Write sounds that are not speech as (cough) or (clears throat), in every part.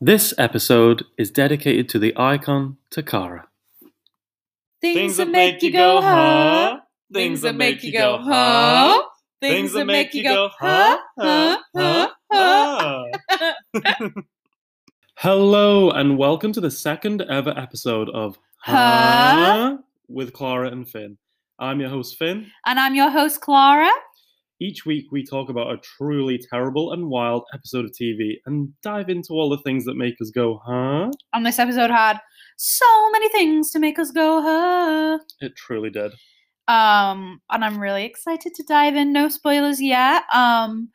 This episode is dedicated to the icon Toccara. Things that make you go, huh? Things that make you go, huh? Things that make you go, huh? Huh? Huh? Huh? (laughs) Hello and welcome to the second ever episode of Huh? with Clara and Finn. I'm your host Finn. And I'm your host, Clara. Each week we talk about a truly terrible and wild episode of TV and dive into all the things that make us go, huh? And this episode had so many things to make us go, huh? It truly did. Um, and I'm really excited to dive in. No spoilers yet. Um,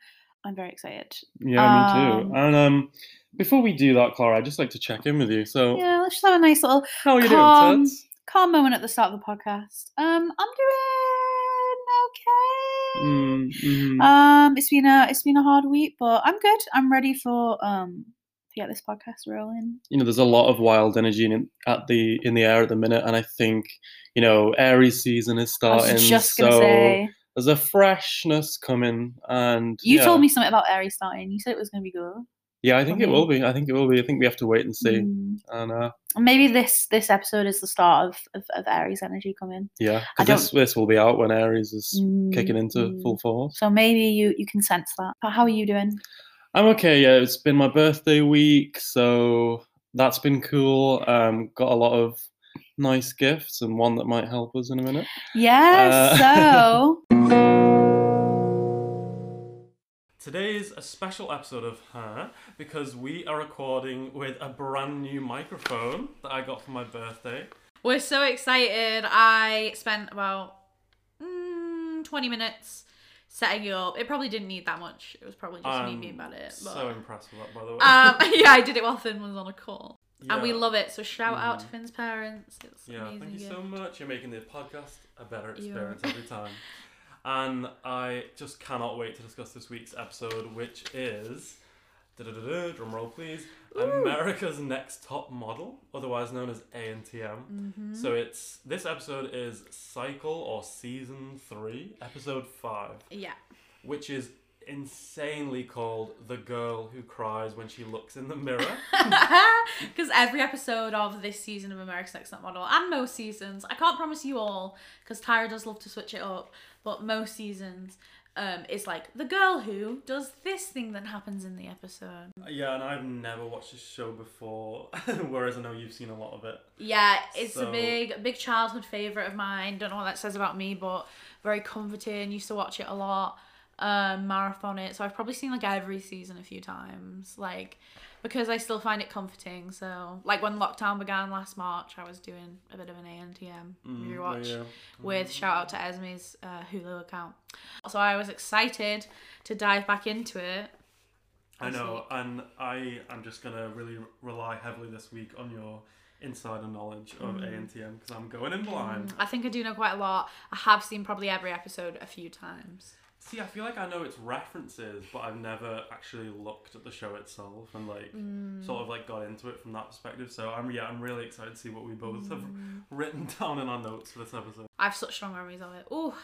I'm very excited. Yeah, me Um, too. And um, before we do that, Clara, I'd just like to check in with you. So, Yeah, let's just have a nice little how are you calm- doing, Tits? calm moment at the start of the podcast. Um, I'm doing okay. Mm, mhm. Um, it's been a it's been a hard week, but I'm good. I'm ready for um to get this podcast rolling. you know, there's a lot of wild energy in at the in the air at the minute, and I think you know Aries season is I starting. was just gonna so say there's a freshness coming, and you yeah. told me something about Aries starting. You said it was gonna be good. Yeah, I think it will be. I think it will be. I think we have to wait and see. Mm. And uh, maybe this this episode is the start of of, of Aries energy coming. yeah, I because this this will be out when Aries is kicking Mm, into mm. full force. So maybe you you can sense that. But how are you doing? I'm okay. Yeah, it's been my birthday week, so that's been cool. Um, got a lot of nice gifts, and one that might help us in a minute. Yes. Uh, (laughs) so Today is a special episode of Her because we are recording with a brand new microphone that I got for my birthday. we're so excited. I spent about mm, twenty minutes setting it up. It probably didn't need that much. It was probably just me I'm being about it. But... so impressed with that, by the way. Um, (laughs) (laughs) yeah, I did it while Finn was on a call. And we love it. So shout out to Mm. Finn's parents. It's Yeah, amazing. thank you gift. so much. You're making the podcast a better You- experience every time. (laughs) And I just cannot wait to discuss this week's episode, which is drum roll please, America's Next Top Model, otherwise known as ANTM. Mhm. So it's this episode is cycle or season three, episode five, Yeah. which is insanely called "The Girl Who Cries When She Looks in the Mirror." (laughs) Because every episode of this season of America's Next Top Model, and most seasons, I can't promise you all, because Tyra does love to switch it up, but most seasons, um, it's like the girl who does this thing that happens in the episode. yeah, and I've never watched this show before, (laughs) whereas I know you've seen a lot of it. Yeah, it's So- a big, big childhood favorite of mine. Don't know what that says about me, but very comforting. Used to watch it a lot, um, marathon it. So I've probably seen like every season a few times, like because I still find it comforting. So like when lockdown began last March, I was doing a bit of an ANTM Mm, rewatch yeah. with shout out to Esme's uh, Hulu account. So I was excited to dive back into it. I know, week. and I am just gonna really rely heavily this week on your insider knowledge of Mm. ANTM because I'm going in blind. I think I do know quite a lot. I have seen probably every episode a few times. See, I feel like I know its references, but I've never actually looked at the show itself and like Mm. sort of like got into it from that perspective. So I'm yeah, I'm really excited to see what we both have Mm. written (laughs) down in our notes for this episode. I have such strong memories of it. Oh,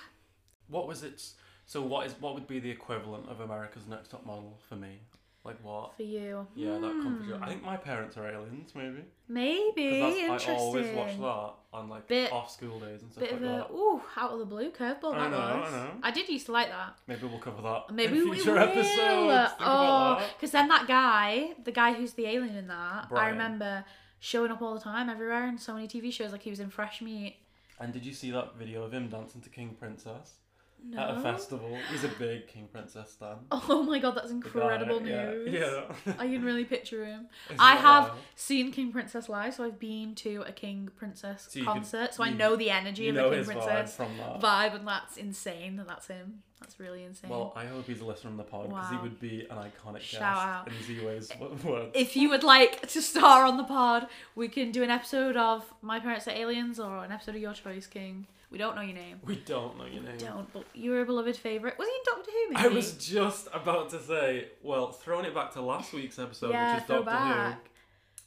What was it? So what is what would be the equivalent of America's Next Top Model for me? Like what? for you. Yeah, that comforts you. Hmm. I think my parents are aliens, maybe. Maybe Because interesting. I always watch that on like Bit- off school days and stuff Bit like of a that. ooh out of the blue curveball. I That know, I was. know. I did used to like that. Maybe we'll cover that Maybe in we future will. episodes. Think oh, that. because then that guy, the guy who's the alien in that, I Brian. remember showing up all the time everywhere in so many TV shows. Like he was in Fresh Meat. And did you see that video of him dancing to King Princess No. at a festival? He's a big King Princess stan. Oh my god, that's The guy, incredible yeah, news. Yeah. I can really picture him. (laughs) Isn't I have wild? seen King Princess live, so I've been to a King Princess So could- concert, so I know the energy of a King vibe Princess from that. vibe, and that's insane. That that's him. That's really insane. Well, I hope he's a listener on the pod because he would be an iconic Shout guest out. in Z-Way's eh, words. if you would like to star on the pod, we can do an episode of My Parents Are Aliens or an episode of Your Choice King. We don't know your name. We don't know your name. Don't, but you were a beloved favourite. Was he in Doctor Who? Maybe? I was just about to say, well, throwing it back to last week's episode, yeah, which is Doctor back.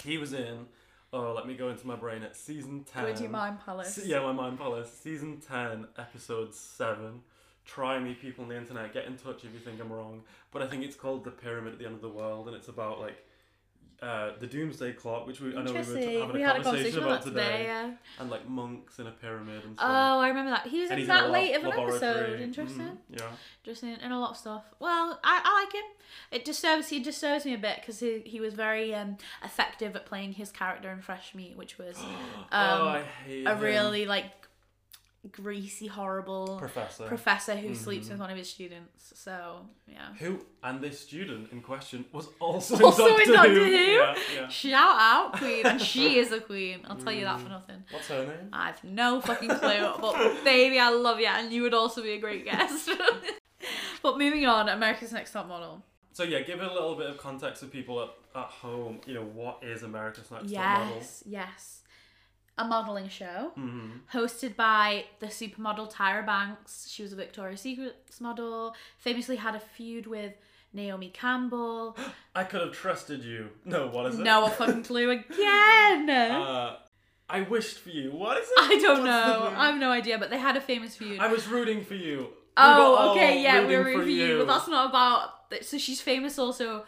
Who. He was in. Oh, let me go into my brain. At season ten. Go into your mind palace. Se- yeah, my mind palace. Season ten, episode seven. Try me, people on the internet. Get in touch if you think I'm wrong. But I think it's called the Pyramid at the End of the World, and it's about like uh, the Doomsday Clock, which we I know we were t- having We a had a conversation conversation about today, today, yeah. and like monks in a pyramid and stuff. Oh, I remember that. He was and in that in late of an episode. Interesting. Mhm, yeah. Just in, in a lot of stuff. Well, I, I like him. It disturbs he disturbs me a bit because he, he was very um, effective at playing his character in Fresh Meat, which was (gasps) oh, um, hate a him. really like greasy, horrible professor. professor who sleeps Mhm. with one of his students. So yeah. who and this student in question was also, Also in in Doctor, Doctor Who. Who? Yeah, yeah. Shout out Queen, and she is a queen. I'll tell you that for Mm. nothing. What's her name? I've no fucking clue, but baby, I love you, and you would also be a great guest. (laughs) but moving on, America's Next Top Model. So yeah, give it a little bit of context to people at, at home. You know, what is America's Next Top Model? Yes, yes. A modeling show hmm hosted by the supermodel Tyra Banks. She was a Victoria's Secrets model. Famously had a feud with Naomi Campbell. (gasps) I could have trusted you. No, what is it? No a fucking (laughs) clue again. Uh, I wished for you. What is it? I don't What's know. I have no idea, but they had a famous feud. I was rooting for you. We Oh, okay, yeah, we were rooting rooting for you, but that's not about. So she's famous also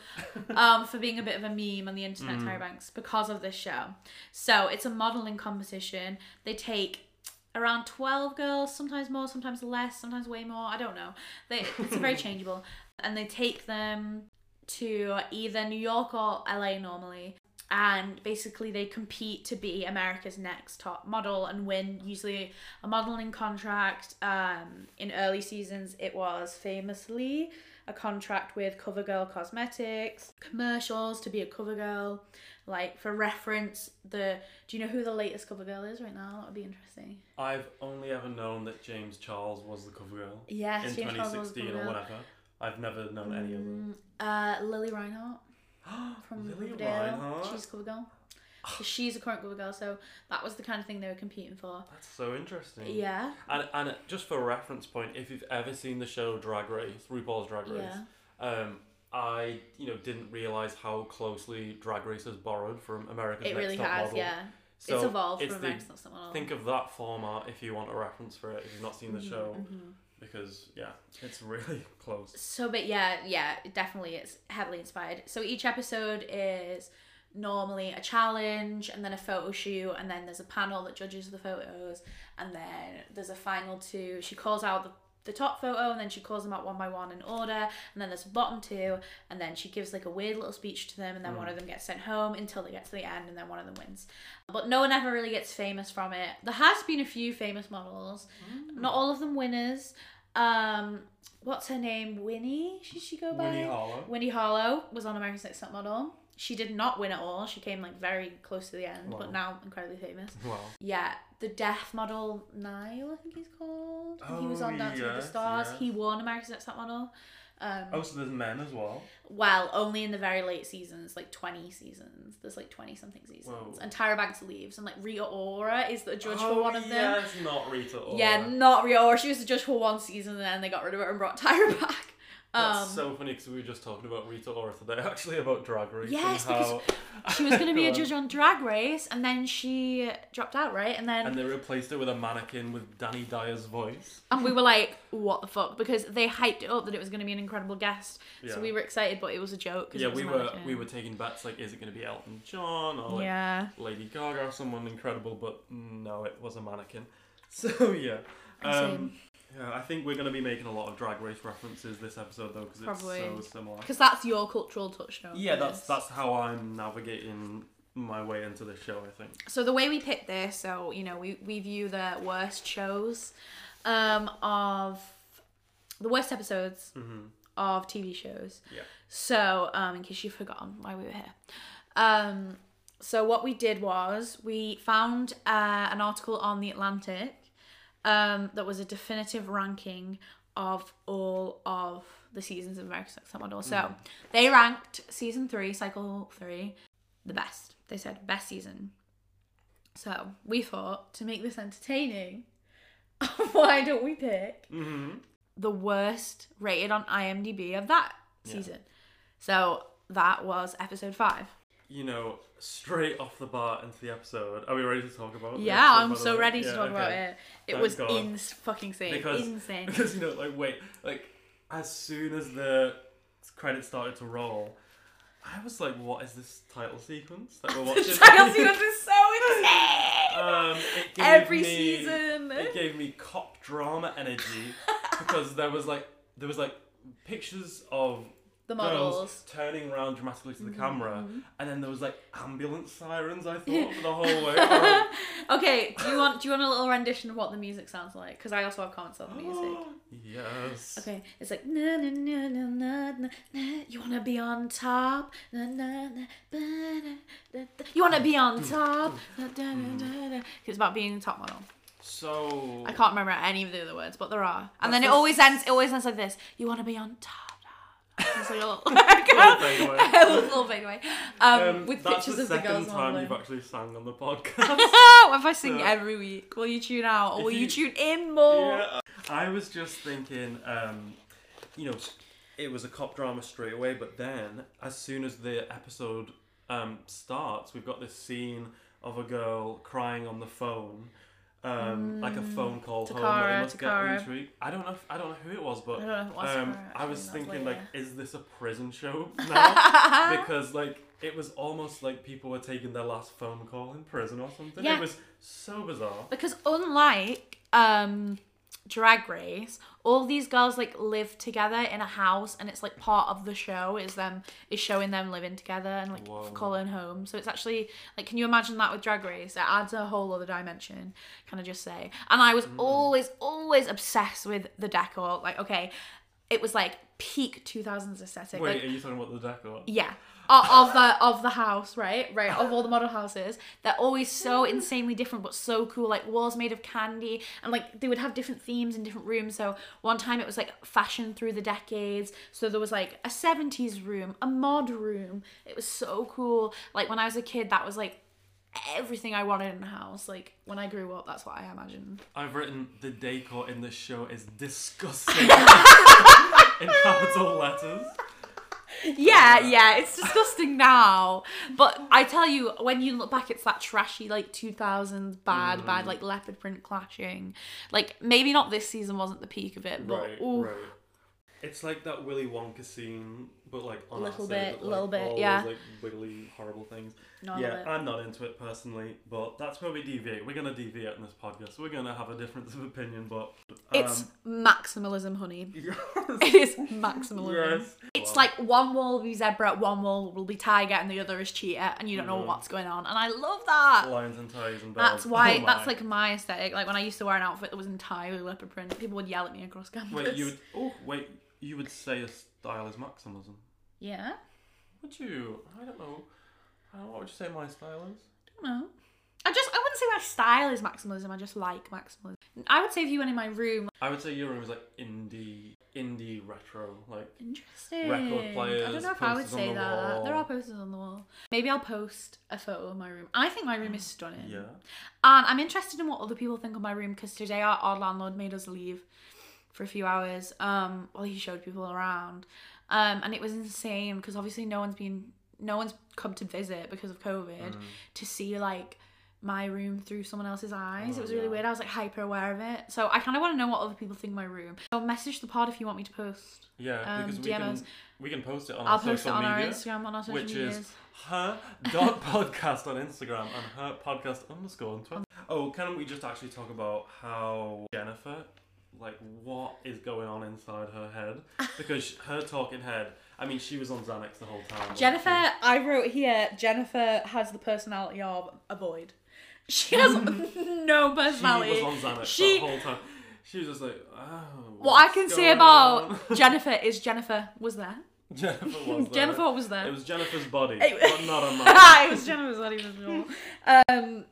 um, for being a bit of a meme on the internet, Mm. Tyra Banks, because of this show. So it's a modeling competition. They take around twelve girls, sometimes more, sometimes less, sometimes way more. I don't know. They it's very (laughs) changeable, and they take them to either New York or LA normally. And basically, they compete to be America's next top model and win usually a modeling contract. Um, in early seasons, it was famously a contract with CoverGirl Cosmetics, commercials to be a CoverGirl. Like for reference, the do you know who the latest CoverGirl is right now? That would be interesting. I've only ever known that James Charles was the cover girl Yes, in James Charles was 2016 or whatever. I've never known any of them. Mm, uh, Lili Reinhart (gasps) from Lily Riverdale. Reinhardt? She's CoverGirl. She's a current girl, so that was the kind of thing they were competing for. That's so interesting. Yeah, And and just for a reference point, if you've ever seen the show Drag Race, RuPaul's Drag Race, yeah. um, I you know didn't realize how closely Drag Race has borrowed from America's It Next really Top has, Model. yeah. So it's evolved it's from the- America's Next Top Model. Think of that format if you want a reference for it. If you've not seen the Mhm, show, mhm. because yeah, it's really (laughs) close. So, but yeah, yeah, definitely it's heavily inspired. So each episode is normally a challenge and then a photo shoot and then there's a panel that judges the photos and then there's a final two. She calls out the the top photo and then she calls them out one by one in order and then there's a bottom two and then she gives like a weird little speech to them and then one of them gets sent home until they get to the end and then one of them wins. But no one ever really gets famous from it. There has been a few famous models. Not all of them winners. Um what's her name? Winnie? Should she go by? Winnie Harlow. Winnie Harlow was on american Next Top Model. She did not win at all. She came like very close to the end, Wow. but now incredibly famous. Wow. Yeah, the deaf model Nyle, I think he's called. Oh, he was Oh, on Dancing with the Stars. yes. He won America's Next Top Model. Um, Oh, so there's men as well. well, only in the very late seasons, like twenty seasons. There's like twenty something seasons, Whoa. and Tyra Banks leaves, and like Rita Ora is the judge oh, for one of them. Yeah, it's not Rita Ora. Yeah, not Rita Ora. She was the judge for one season, and then they got rid of her and brought Tyra (laughs) back. That's Um, so funny because we were just talking about Rita Ora today, (laughs) actually about Drag Race. Yes, and how... she was going to be a (laughs) judge on Drag Race, and then she dropped out, right? And then And they replaced it with a mannequin with Danny Dyer's voice. and we were like, "What the fuck?" Because they hyped it up that it was going to be an incredible guest, Yeah. so we were excited, but it was a joke. yeah, we were we were taking bets like, is it going to be Elton John or like yeah. Lady Gaga or someone incredible? But no, it was a mannequin. (laughs) So yeah, um. Yeah. I think we're going to be making a lot of Drag Race references this episode though because it's Probably. so similar. Because that's your cultural touchstone. Yeah, that's that's how I'm navigating my way into this show. I think. So the way we picked this, so you know, we we view the worst shows, um, of the worst episodes hmm of TV shows. Yeah. So, um, in case you've forgotten why we were here, um, so what we did was we found uh, an article on the Atlantic, um, that was a definitive ranking of all of the seasons of America's Next Top Model. So they ranked season three, cycle three, the best. They said best season. So we thought to make this entertaining, (laughs) why don't we pick hmm the worst rated on IMDb of that Yeah. season. So that was episode five. You know, straight off the bat into the episode. Are we ready to talk about? the Yeah, episode, I'm so ready to Yeah, talk about it. It Thank was God. in fucking insane. Because- insane. Because you know, like wait, like as soon as the credits started to roll, I was like, what is this title sequence that we're (laughs) watching? Title (laughs) sequence is so insane. um, it gave Every me, season. It gave me cop drama energy because there was like there was like pictures of The models. Mm-hmm. turning around dramatically to the camera, and then there was like ambulance sirens. I thought for the (laughs) whole way. Okay, do you want do you want a little rendition of what the music sounds like? Because I also have comments on the music. (gasps) yes. Okay, it's like na na na na na na. na. You wanna be on top? Na na na. ba, da, da, da. You wanna be on top? Da, da, da, da, da. It's about being a top model. So I can't remember any of the other words, but there are. And then it always ends. It always ends like this. You wanna be on top? Like a little, (laughs) (laughs) Little fadeaway. a (laughs) little fadeaway. Um, Um, with that's pictures the of the second time you've actually sang on the podcast. if I sing So- every week? Will you tune out or will you, you- tune in more? yeah. I was just thinking, um, you know, it was a cop drama straight away, but then as soon as the episode um, starts, we've got this scene of a girl crying on the phone. Um, like a phone call home that they must Toccara. get week. I don't know. If, I don't know who it was, but I don't know if it was um, I was thinking like, is this a prison show (laughs) now? because like it was almost like people were taking their last phone call in prison or something. Yeah. It was so bizarre. Because unlike um Drag Race, all these girls like live together in a house and it's like part of the show is them is showing them living together and like Whoa. calling home. So it's actually like can you imagine that with Drag Race? It adds a whole other dimension, can I just say. And I was mm. always, always obsessed with the decor. Like, okay, it was like peak 2000s aesthetic. Wait, like are you talking about the decor? yeah. O- Of the of the house, right, right, of all the model houses, they're always so insanely different, but so cool. Like walls made of candy, and like they would have different themes in different rooms. So one time it was like fashion through the decades. So there was like a seventies room, a mod room. It was so cool. Like when I was a kid, that was like everything I wanted in a house. Like when I grew up, that's what I imagined. I've written the decor in this show is disgusting (laughs) in capital letters. Yeah, yeah, it's disgusting (laughs) now. But I tell you, when you look back, it's that trashy, like 2000s bad, Mm. bad, like leopard print clashing. Like, maybe not this season wasn't the peak of it, but Right, right. It's like that Willy Wonka scene, but like on Little bit, with, like, little bit, all yeah. Those, like wiggly, horrible things. none yeah. I'm not into it personally, but that's where we deviate. We're gonna deviate in this podcast. We're gonna have a difference of opinion, but um, It's maximalism, honey. (laughs) yes, It is maximalism. yes. It's Wow. like one wall will be zebra, one wall will be tiger, and the other is cheetah, and you don't know Mhm. what's going on. And I love that. lions and ties and bells. That's why. Oh that's like my aesthetic. Like when I used to wear an outfit that was entirely leopard print, people would yell at me across campus. Wait, you would? Oh, wait. You would say a style is maximalism? Yeah. Would you? I don't know. I don't know. What would you say my style is? No. I just I wouldn't say my style is maximalism. I just like maximalism. I would say if you went in my room, I would say your room is like indie, indie retro, like interesting. Record players. I don't know if I would say the that. wall. There are posters on the wall. Maybe I'll post a photo of my room. I think my room is stunning. yeah. And I'm interested in what other people think of my room because today our odd landlord made us leave for a few hours um, while he showed people around. Um, and it was insane because obviously no one's been, no one's come to visit because of COVID Mm. to see like my room through someone else's eyes. Oh, it was really yeah. weird. I was like hyper aware of it. So I kind of want to know what other people think of my room. So message the pod if you want me to post. Yeah, Um, because we can we can post it on I'll our post it social on our media, Instagram, on our social which medias. is her dot (laughs) podcast on Instagram and her podcast underscore on Twitter. Oh, can we just actually talk about how Jennifer, like, what is going on inside her head? Because her talking head. I mean, she was on Xanax the whole time. Jennifer? I wrote here, Jennifer has the personality of a void. (laughs) She has (laughs) no personality She was on Xanax She- the whole time. She was just like, oh. what I can say about on?" (laughs) Jennifer is Jennifer was there. Jennifer was there. Jennifer was there. It was Jennifer's body, It- but not a man. it was Jennifer's sure. Um,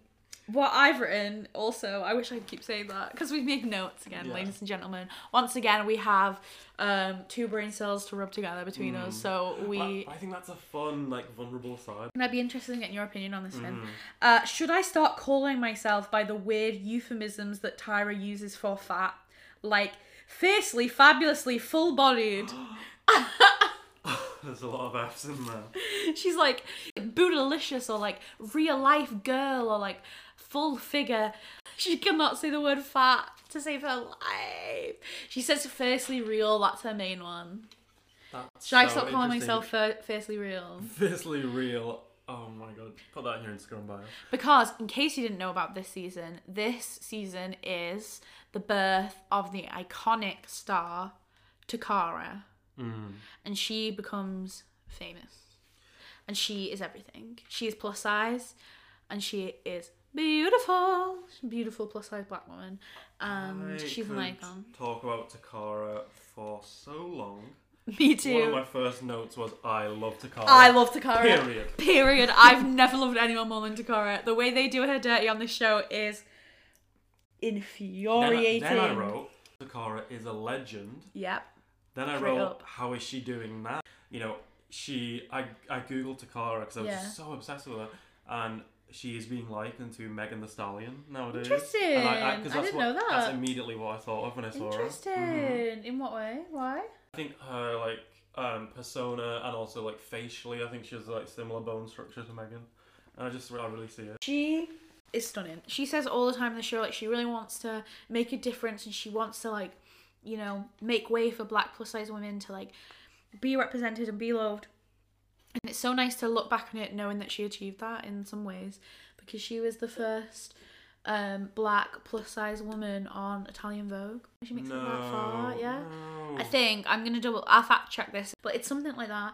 what I've written also, I wish I could keep saying that because we've made notes again, Yeah. ladies and gentlemen. Once again, we have um, two brain cells to rub together between us, Mm. so we. I, I think that's a fun, like, vulnerable side. And I'd be interested in getting your opinion on this one. Mm. Uh, should I start calling myself by the weird euphemisms that Tyra uses for fat? Like, fiercely, fabulously, full bodied. (gasps) (laughs) (laughs) There's a lot of F's in there. She's like, bootylicious or like real life girl or like full figure. She cannot say the word fat to save her life. She says, fiercely real, that's her main one. That's Should I stop calling myself fir- fiercely real? fiercely real? Oh my god, put that in your Instagram bio. Because, in case you didn't know about this season, this season is the birth of the iconic star Toccara, Mm. and she becomes famous. And she is everything. She is plus size, and she is beautiful. Beautiful plus size black woman, and I she's an icon. Talk about Toccara for so long. (laughs) Me too. One of my first notes was I love Toccara. I love Toccara. Period. Period. (laughs) I've never loved anyone more than Toccara. The way they do her dirty on this show is Then, I- infuriating. then I wrote Toccara is a legend. Yep. Then I Straight wrote up. how is she doing now? You know, she I I googled Toccara because I was Yeah. just so obsessed with her, and she is being likened to Megan Thee Stallion nowadays. Interesting. And 'cause I that's didn't what, know that. That's immediately what I thought of when I saw Interesting. her. Mhm. In what way? Why? I think her like um, persona and also like facially, I think she has like similar bone structure to Megan, and I just I really see it. She is stunning. She says all the time in the show like she really wants to make a difference and she wants to like, you know, make way for black plus size women to like be represented and be loved. And it's so nice to look back on it knowing that she achieved that in some ways because she was the first um black plus size woman on Italian Vogue. She makes it that far, yeah. no. I think I'm gonna double. I'll fact check this, but it's something like that.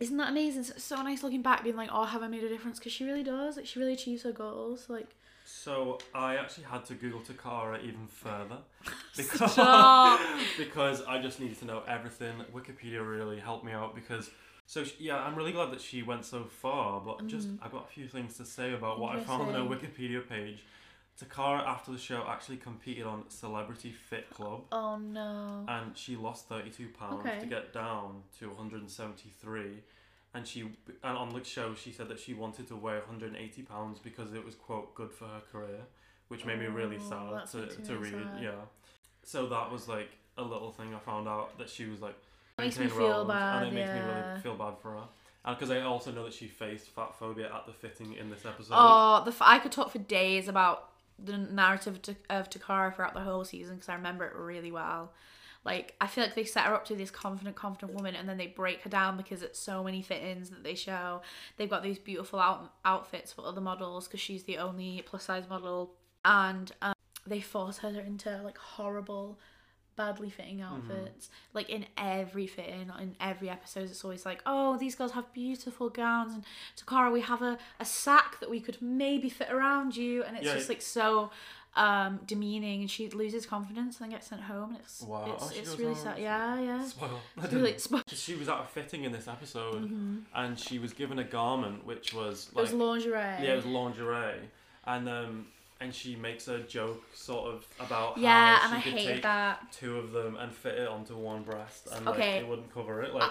Isn't that amazing? It's so nice looking back, being like, "Oh, have I made a difference?" Because she really does. Like, she really achieves her goals. Like, So I actually had to Google Toccara even further (laughs) because (laughs) because I just needed to know everything. Wikipedia really helped me out because so sh yeah, I'm really glad that she went so far. But just Mm-hmm. I got a few things to say about what I found on her Wikipedia page. Toccara after the show actually competed on Celebrity Fit Club. oh no. and she lost 32 pounds Okay. to get down to 173 and she and on the show she said that she wanted to weigh 180 pounds because it was quote good for her career which made me really Oh, sad that's to, to really read sad. yeah so that was like a little thing i found out that she was like Makes me feel bad, and it makes me yeah. really feel bad for her and because i also know that she faced fat phobia at the fitting in this episode Oh, the f- I could talk for days about the narrative of, Ta- of Toccara throughout the whole season because I remember it really well. Like, I feel like they set her up to be this confident, confident woman, and then they break her down because it's so many fit-ins that they show. They've got these beautiful out- outfits for other models because she's the only plus-size model, and um, they force her into like horrible, badly fitting outfits. Like in every fitting, in every episode, it's always like, oh, these girls have beautiful gowns, and Toccara, we have a, a sack that we could maybe fit around you, and it's Yeah, just it- like so um demeaning and she loses confidence and then gets sent home and it's Wow. it's, Oh, it's really sad yeah yeah Spoil. (laughs) Really (laughs) she was at a fitting in this episode Mm-hmm. and she was given a garment which was it like was lingerie Yeah, it was lingerie, and um, and she makes a joke sort of about yeah how she I could take that two of them and fit it onto one breast, and like, it wouldn't cover it. Like,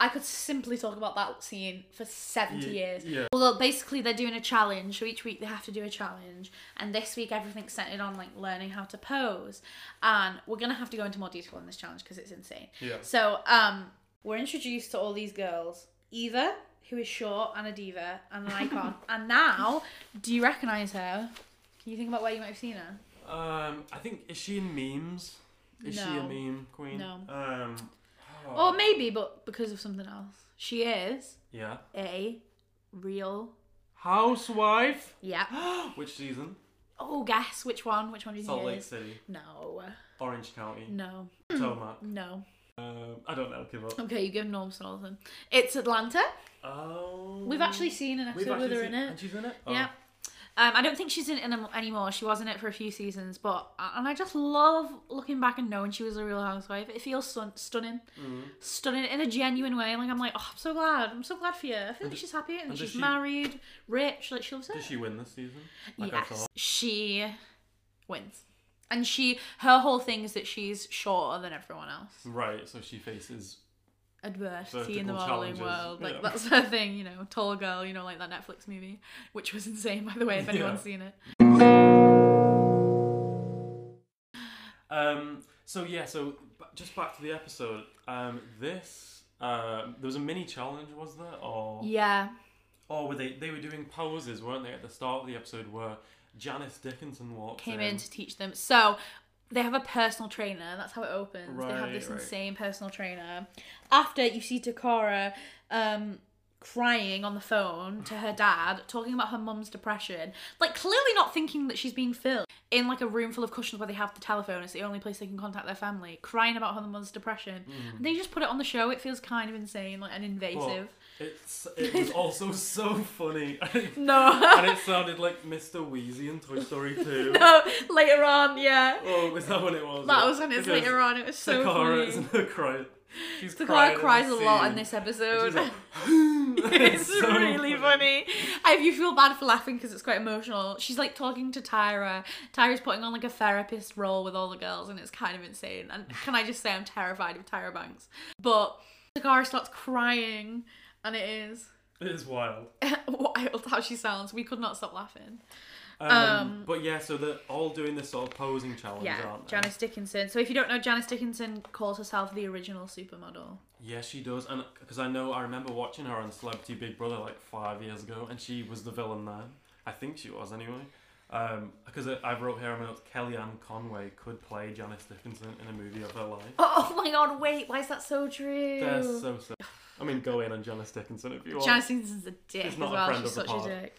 I could simply talk about that scene for 70 Ye- years yeah. well basically they're doing a challenge so each week they have to do a challenge and this week everything's centered on like learning how to pose and we're gonna have to go into more detail in this challenge because it's insane yeah, So, um, we're introduced to all these girls. Eva, who is short and a diva and an icon, (laughs) and now, do you recognise her? Can you think about where you might have seen her? um, I think is she in memes? Is she a meme queen? No. Um, Or Oh, maybe, but because of something else. She is yeah, a real. housewife. Yeah. (gasps) Which season? Oh, guess which one? Which one do you Salt think Lake is? City, No. Orange County, No. Tomac. (clears throat) No. Um, I don't know. Give up. Okay, you give Norms and all of them. It's Atlanta. Oh, We've actually seen an episode with her seen- in it. And she's in it. Yeah. Um, I don't think she's in it anymore. She was in it for a few seasons, but and I just love looking back and knowing she was a real housewife. It feels stun- stunning, Mm. stunning in a genuine way. Like I'm like, oh, I'm so glad. I'm so glad for you. I feel like she's happy and, and she's she- married, rich. Like she loves it. Did she win this season? Like yes, thought. she wins, and she her whole thing is that she's shorter than everyone else. Right. So she faces adversity in the modeling world. Like yeah. that's (laughs) her thing, you know, tall girl, you know, like that Netflix movie, which was insane by the way, if (laughs) anyone's Yeah. seen it. Um. So yeah. So just back to the episode. Um. This. Um. There was a mini challenge, was there, or Yeah. or were they? They were doing poses, weren't they, at the start of the episode where Janice Dickinson walked Came in. in to teach them. So they have a personal trainer. That's how it opens. they have this right. insane personal trainer. After you see Toccara um, crying on the phone to her dad, talking about her mum's depression, like clearly not thinking that she's being filmed in like a room full of cushions where they have the telephone. It's the only place they can contact their family. Crying about her mum's depression. Mm. And they just put it on the show. It feels kind of insane, like and invasive. It's it was also (laughs) so funny, (laughs) No. and it sounded like Mr. Wheezy in Toy Story (laughs) 2. no, later on, yeah. Oh, was that when it was? That was when it's later on. It was so Toccara funny. isn't crying. She's crying cries a lot in this episode. like, (laughs) (laughs) it's so really funny. I, you feel bad for laughing because it's quite emotional, she's like talking to Tyra. Tyra's putting on like a therapist role with all the girls, and it's kind of insane. And can I just say I'm terrified of Tyra Banks? But Toccara starts crying, and it is It is wild. (laughs) wild how she sounds. We could not stop laughing. Um, Um, but yeah, so they're all doing this sort of posing challenge, Yeah, aren't they? Janice Dickinson. So if you don't know, Janice Dickinson calls herself the original supermodel. Yeah, she does, and because I know I remember watching her on Celebrity Big Brother like five years ago, and she was the villain then. I think she was anyway. Because I I wrote here, I mean, Kellyanne Conway could play Janice Dickinson in a movie of her life. Oh my god, wait, why is that so true? They're so sick. I mean, go in on Janice Dickinson if you want. Janice Dickinson's a dick She's as not a well. friend She's of the such a dick.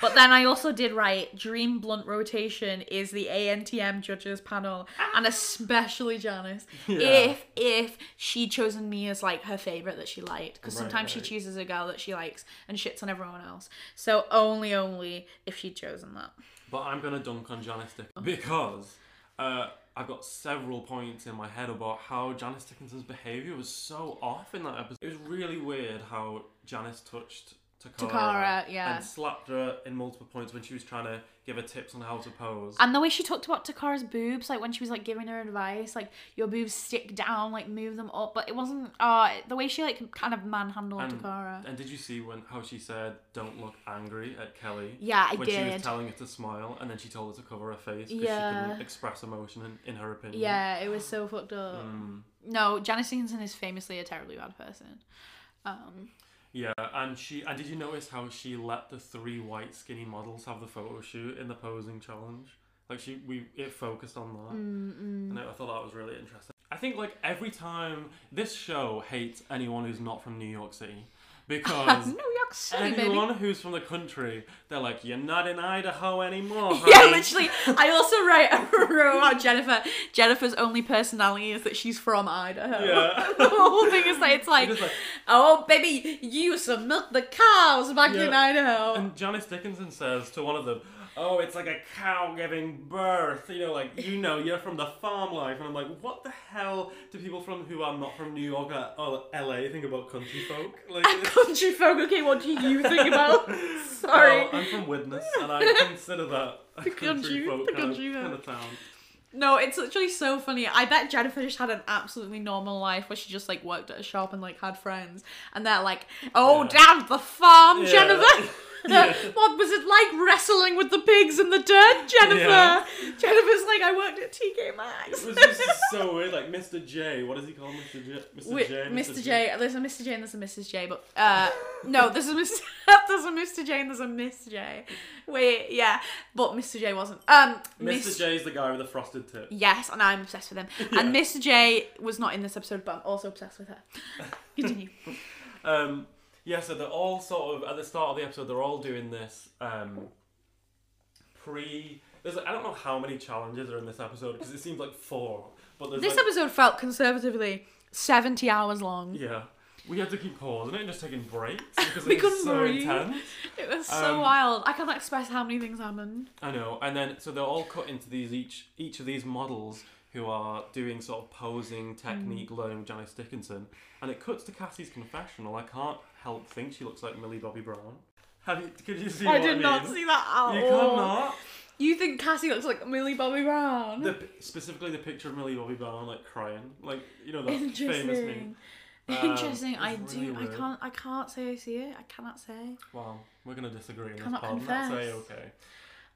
But then I also did write Dream Blunt Rotation is the ANTM judges panel, and especially Janice. Yeah. If if she'd chosen me as like her favorite that she liked, because Right, sometimes she chooses a girl that she likes and shits on everyone else. So only only if she'd chosen that. But I'm gonna dunk on Janice Dickinson because uh, I've got several points in my head about how Janice Dickinson's behaviour was so off in that episode. It was really weird how Janice touched Toccara, Toccara, yeah. and slapped her in multiple points when she was trying to give her tips on how to pose. And the way she talked about Toccara's boobs, like when she was like giving her advice, like your boobs stick down, like move them up. But it wasn't. Uh, the way she like kind of manhandled And- Toccara. And did you see when how she said, "Don't look angry" at Kelly? Yeah, I when she was telling her to smile, and then she told her to cover her face because she Yeah. couldn't express emotion in, in her opinion. Yeah, it was so fucked up. Mm. No, Janice Dickinson is famously a terribly bad person. Um, Yeah, and she and did you notice how she let the three white skinny models have the photo shoot in the posing challenge? Like she, we it focused on that, mm, and I thought that was really interesting. I think like every time this show hates anyone who's not from New York City because (laughs) New York City, baby. anyone who's from the country, they're like, you're not in Idaho anymore. (laughs) Yeah, honey." literally. I also write wrote about Jennifer. Jennifer's only personality is that she's from Idaho. Yeah. (laughs) the whole thing is like it's like, like- oh baby, you used to milk the cows back in Idaho. And Janice Dickinson says to one of them, "Oh, it's like a cow giving birth." You know, like you know, you're from the farm life, and I'm like, what the hell do people from who are not from New York or, LA think about country folk? Like, Country folk. Okay, what do you think about? (laughs) Sorry. Well, I'm from Widnes, and I consider that a The country, country- folk the kind, country of, folk. kind of town. No, it's literally so funny. I bet Jennifer just had an absolutely normal life where she just like worked at a shop and like had friends, and they're like, "Oh, Yeah. down the farm, Yeah. Jennifer." (laughs) (laughs) Yeah. what was it like wrestling with the pigs in the dirt, Jennifer? Yeah. Jennifer's like, I worked at TK Maxx. It was just so weird. Like Mr. J, what is he called, Mr. J? Mr. Wait, J. Mr. J. There's a Mr. J and there's a Mrs. J, but uh, no, there's a Mr. (laughs) there's a Mr. J and there's a Miss J. Wait, yeah, but Mr. J wasn't. Um, Mr. Miss J is the guy with the frosted tip. Yes, and I'm obsessed with him. (laughs) And Mr. J was not in this episode, but I'm also obsessed with her. Continue. Um, yeah, so they're all sort of at the start of the episode. They're all doing this um, pre. There's I don't know how many challenges are in this episode because it seems like four. But there's this like, episode felt conservatively 70 hours long. yeah, we had to keep pausing it and just taking breaks (laughs) because We it was couldn't so breathe. intense. It was so Um, wild. I can't express how many things happened. I know, and then so they're all cut into these each each of these models who are doing sort of posing technique learning with Janice Dickinson, and it cuts to Cassie's confessional. I can't help think she looks like Millie Bobby Brown. Have you? Could you see? I what did I not see that at You all. cannot. You think Cassie looks like Millie Bobby Brown? The, specifically the picture of Millie Bobby Brown like crying, like you know that famous meme. Interesting. Um, Interesting. it's I really do. I weird. can't. I can't say I see it. I cannot say. Well, we're gonna disagree in this Cannot pod. and That's confess. okay.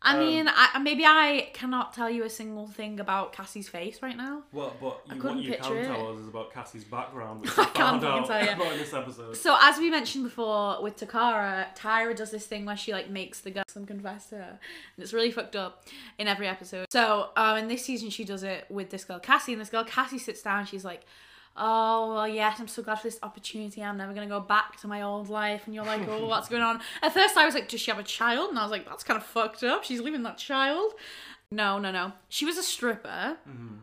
I Um, mean, I, maybe I cannot tell you a single thing about Cassie's face right now. Well, but you, what you can it. tell us is about Cassie's background, (laughs) which I can't out tell you. about in this episode. So as we mentioned before with Toccara, Tyra does this thing where she like makes the girls some confess to her, and it's really fucked up in every episode. So um, in this season she does it with this girl Cassie, and this girl Cassie sits down. She's like, "Oh well, yes, I'm so glad for this opportunity. I'm never gonna go back to my old life." And you're like, "Oh, what's going on?" (laughs) At first I was like, "Does she have a child?" And I was like, "That's kind of fucked up. She's leaving that child." No, no, no. She was a stripper, Mm-hmm.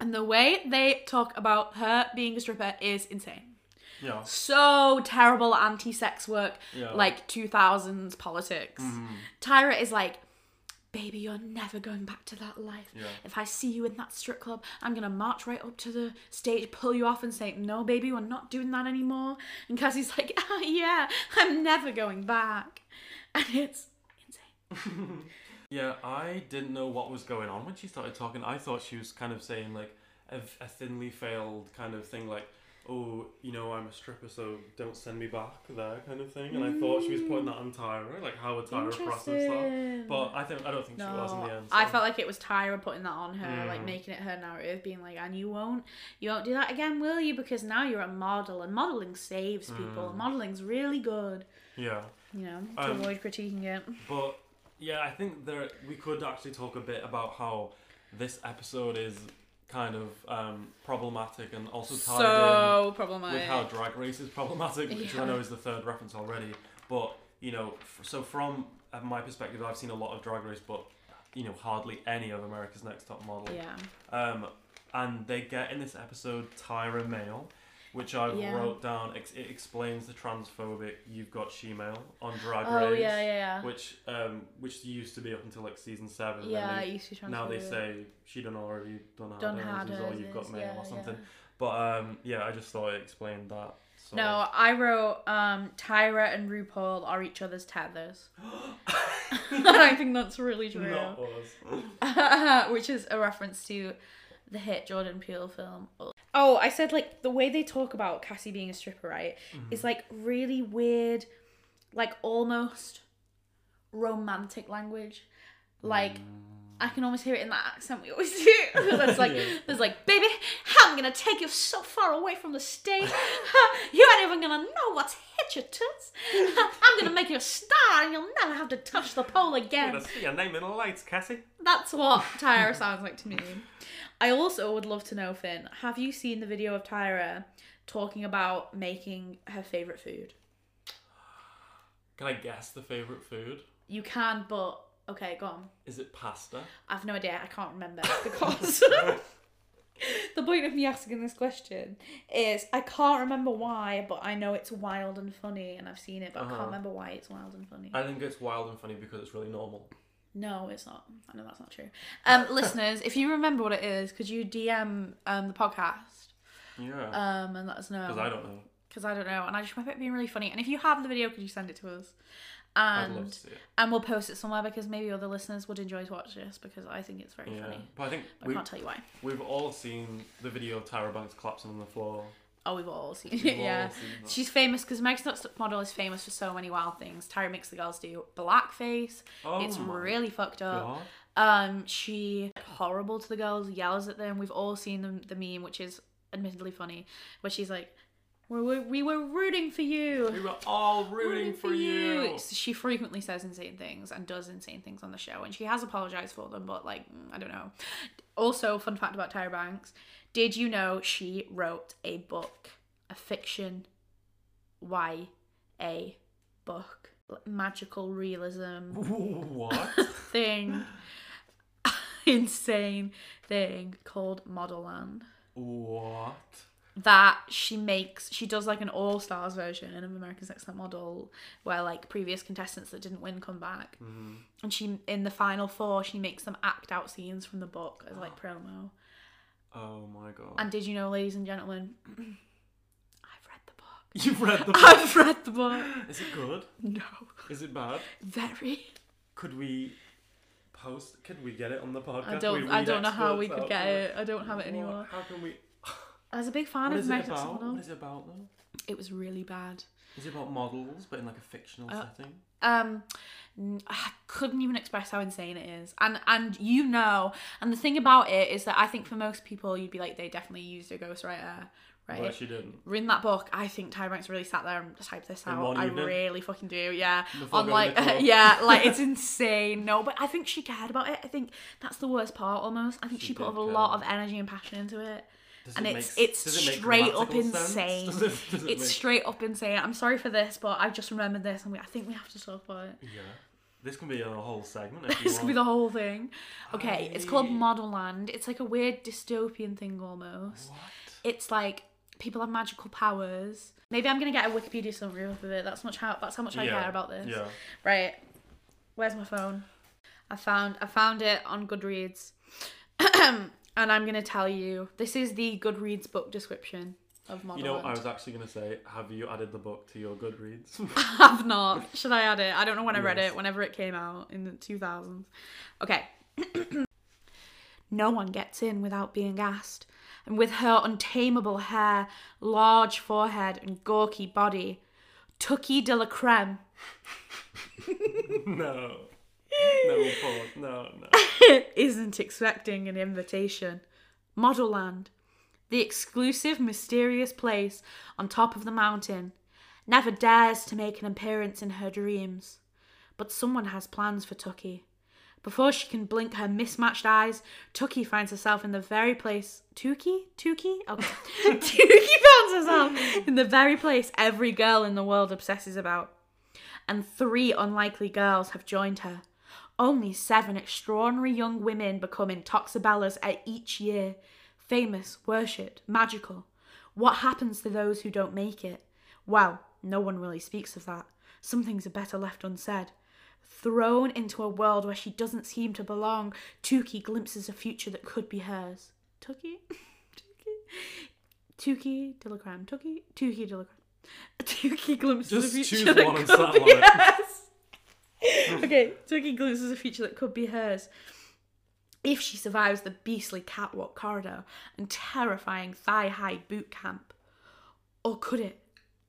and the way they talk about her being a stripper is insane yeah. so terrible anti-sex work Yeah. like 2000s politics Mhm. tyra is like baby you're never going back to that life Yeah. if i see you in that strip club i'm gonna march right up to the stage pull you off and say no baby we're not doing that anymore and cassie's (laughs) like ah, yeah i'm never going back and it's insane (laughs) Yeah, I didn't know what was going on when she started talking. I thought she was kind of saying like a, a thinly veiled kind of thing, like, "Oh, you know, I'm a stripper, so don't send me back there," kind of thing. And I thought she was putting that on Tyra, like how would Tyra process that? But I think I don't think she was in the end. I felt like it was Tyra putting that on her, like Mm. making it her narrative, being like, "And you won't, you won't do that again, will you? Because now you're a model, and modeling saves people. Mm. Modeling's really good, yeah. you know, to Um, avoid critiquing it." But yeah, I think there we could actually talk a bit about how this episode is kind of um, problematic and also tied So in with how Drag Race is problematic, which I know is the third reference already. But you know, f- so from uh, my perspective, I've seen a lot of Drag Race, but you know, hardly any of America's Next Top Model. yeah, Um, and they get in this episode Tyra Mail, which I Yeah. wrote down. Ex- it explains the transphobic "You've Got She-Mail" on Drag oh Race yeah, yeah, yeah. which um which used to be up until like season seven. yeah, they, used to be now they say she done already done Done had is you've got mail yeah, or something. yeah. But um yeah, I just thought it explained that. So. No, I wrote um, Tyra and RuPaul are each other's tethers. (gasps) (laughs) I think that's really true. Not us. (laughs) which is a reference to the hit Jordan Peele film. Oh, I said like the way they talk about Cassie being a stripper, right, Mm-hmm. is like really weird, like almost romantic language. Like I can almost hear it in that accent we always (laughs) do. (laughs) That's like Yeah. there's like, baby, I'm gonna take you so far away from the stage. (laughs) you ain't even gonna know what's hit your toots. I'm gonna make you a star and you'll never have to touch the pole again. You're Gonna see your name in the lights, Cassie. That's what Tyra sounds like to me. I also would love to know, Finn, have you seen the video of Tyra talking about making her favourite food? Can I guess the favorite food? You can, but okay, go on. Is it pasta? I've no idea. I can't remember (laughs) because (laughs) the point of me asking this question is I can't remember why, but I know it's wild and funny, and I've seen it, but I Uh-huh. can't remember why it's wild and funny. I think it's wild and funny because it's really normal. No, it's not. I know that's not true. Um, (laughs) listeners, if you remember what it is, could you DM um the podcast Yeah. um and let us know? Because I don't know. because I don't know, and I just remember it being really funny. And if you have the video, could you send it to us? And to see it. and we'll post it somewhere because maybe other listeners would enjoy to watch this because I think it's very Yeah. funny. But I think I we, can't tell you why. we've all seen the video of Tyra Banks collapsing on the floor. Oh, we've all seen it. all yeah, seen she's famous because Meg's Next Model is famous for so many wild things. Tyra makes the girls do blackface. Oh it's really fucked up. God. Um, she horrible to the girls, yells at them. We've all seen them the meme, which is admittedly funny, where she's like, "We were we were rooting for you." We were all rooting, for you. She frequently says insane things and does insane things on the show, and she has apologized for them, but like mm, I don't know. Also, fun fact about Tyra Banks: Did you know she wrote a book, a fiction, YA book, magical realism (laughs) what? (laughs) thing, (laughs) insane thing called Modelland what? That she makes she does like an all stars version of America's Next Top Model where like previous contestants that didn't win come back Mhm. and she in the final four she makes them act out scenes from the book as like (gasps) promo Oh my god. and did you know ladies and gentlemen (clears throat) I've read the book (laughs) You've read the (laughs) book. I've read the book (laughs) Is it good? no Is it bad? very Could we post? Could we get it on the podcast? I don't I don't know how we could get it I don't have it anymore How can we? I was a big fan What of is it about? Model. What is it about though? It was really bad. Is it about models, but in like a fictional Uh, setting? um n- I couldn't even express how insane it is and and you know and the thing about it is that i think for most people you'd be like they definitely used a ghostwriter right But she didn't. Reading that book, I think Ty Banks really sat there and typed this In out. one I evening? really fucking do, yeah. Before On going like, to the club? (laughs) yeah, like it's insane. No, but I think she cared about it. I think that's the worst part almost. I think she, She put did a care. lot of energy and passion into it. Does and it it's make- it's straight up insane. (laughs) Does it- does it It's make- straight up insane. I'm sorry for this, but I've just remembered this, and we, I think we have to talk about it. Yeah. This can be a whole segment (laughs) This could be the whole thing. Okay, it's called Modelland. It's like a weird dystopian thing almost. What? It's like people have magical powers. Maybe I'm gonna get a Wikipedia summary of it. That's much how that's how much I Yeah, care about this. Yeah. Right. Where's my phone? I found I found it on Goodreads. (clears throat) Um, and I'm gonna tell you. This is the Goodreads book description of Model You know, I was actually going to say, have you added the book to your Goodreads? (laughs) I have not. Should I add it? I don't know when I read Yes. it, whenever it came out in the 2000s. Okay. (clears throat) no one gets in without being asked. And with her untamable hair, large forehead, and gawky body, Tucky de la Creme (laughs) no. No, pause. No, no. (laughs) isn't expecting an invitation. Modelland, the exclusive, mysterious place on top of the mountain, never dares to make an appearance in her dreams. But someone has plans for Tucky. Before she can blink her mismatched eyes, Tucky finds herself in the very place. Tuki? Tuki? Okay. (laughs) Tuki finds herself in the very place every girl in the world obsesses about. And three unlikely girls have joined her. Only seven extraordinary young women become Intoxibellas at each year. Famous, worshipped, magical. What happens to those who don't make it? Well, no one really speaks of that. Some things are better left unsaid. Thrown into a world where she doesn't seem to belong, Tuki glimpses a future that could be hers. Tuki? (laughs) Tuki? Tuki Dilacram. Tuki? Tuki Dilacram. (laughs) Tuki glimpses Just a future choose that one and could settle be it. hers. (laughs) okay, Tuki glimpses a future that could be hers. If she survives the beastly catwalk corridor and terrifying thigh high boot camp. Or could it?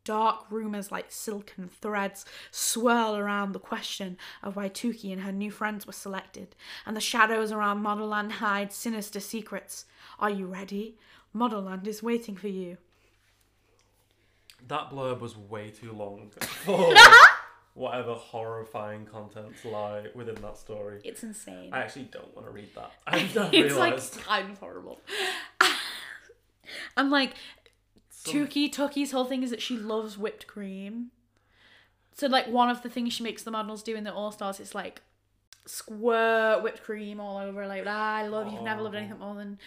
Dark rumours like silken threads swirl around the question of why Tuki and her new friends were selected, and the shadows around Modelland hide sinister secrets. Are you ready? Modelland is waiting for you. That blurb was way too long (laughs) for whatever horrifying contents lie within that story. It's insane. I actually don't want to read that. (laughs) I've just it's realised. like kind of horrible. (laughs) I'm like, some- Tuki Tuki's whole thing is that she loves whipped cream. So like one of the things she makes the models do in the All Stars is like squirt whipped cream all over. Like ah, I love you've never loved Oh. anything more than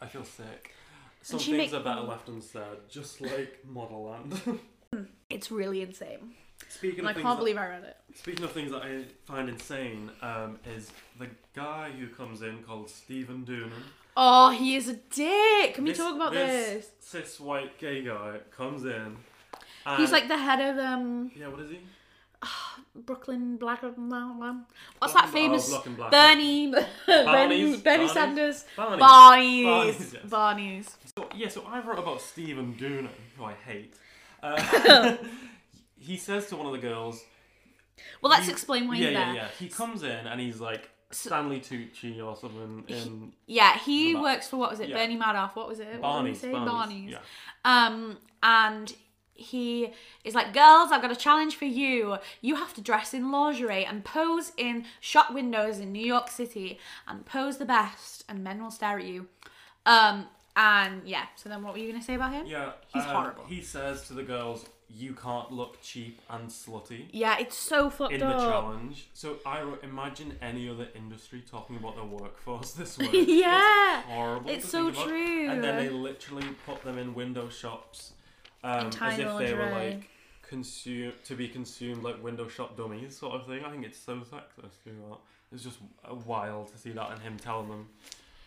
I feel sick. Some things make- are better left unsaid, just like Modelland. (laughs) it's really insane. Speaking And I can't that, believe I read it. speaking of things that I find insane, um, is the guy who comes in called Stephen Doonan. Oh, he is a dick. Can we talk about this? this? Cis white gay guy comes in. He's like the head of um yeah, what is he? (sighs) Brooklyn Black. Lamb. What's Black that famous? oh, Black. Bernie, (laughs) Bernie, Barney's? Bernie Barney's? Sanders, Barney's. Barney's, Barney's, yes. Barney's. So, yeah, so I wrote about Stephen Doonan, who I hate. Uh, (laughs) (laughs) he says to one of the girls, Well, let's you- explain why yeah, he's yeah, there. yeah. He comes in and he's like Stanley Tucci or something in Yeah, he works for what was it? Yeah. Bernie Madoff. What was it? What he Barney's. say? Barney's. Barney's. Yeah. Um, and he is like, girls, I've got a challenge for you. You have to dress in lingerie and pose in shop windows in New York City and pose the best, and men will stare at you. Um, and yeah. So then, what were you gonna say about him? Yeah, He's um, horrible. He says to the girls, "You can't look cheap and slutty." Yeah, it's so fucked In the up. challenge, so I wrote, imagine any other industry talking about their workforce (laughs) this way. (laughs) Yeah. it's horrible. It's to so think about. true. And then they literally put them in window shops, um, as tiny if they were lingerie. like consume to be consumed like window shop dummies sort of thing. I think it's so sexist. You know? It's just uh, wild to see that and him telling them.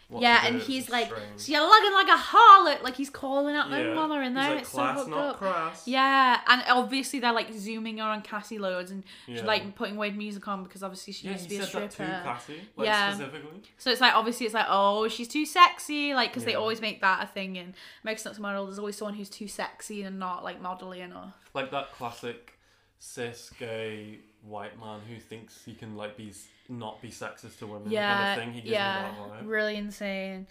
What yeah, and he's like, strange. so you're looking like a harlot. Like he's calling out their Yeah. mother in there. like, it's class, so not up. crass. Yeah, and obviously they're like zooming her on Cassie loads and Yeah. like putting weird music on because obviously she Yeah, used to be a stripper. classy, like Yeah. specifically. So it's like obviously it's like oh she's too sexy like because they always make that a thing in American Next Model. There's always someone who's too sexy and not like modelly enough. Like that classic cis gay white man who thinks he can like be not be sexist to women Yeah, kind of thing. He gives yeah, really insane.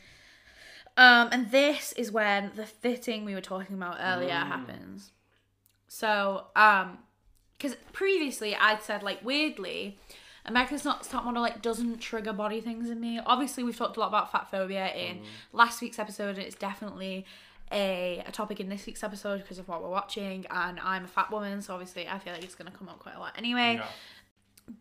Um, and this is when the fitting we were talking about earlier Mm. happens. So, um, because previously I'd said like weirdly, America's Not Top Model like doesn't trigger body things in me. Obviously, we've talked a lot about fat phobia in Mm. last week's episode, and it's definitely a, a topic in this week's episode because of what we're watching. And I'm a fat woman, so obviously I feel like it's gonna come up quite a lot anyway. Yeah.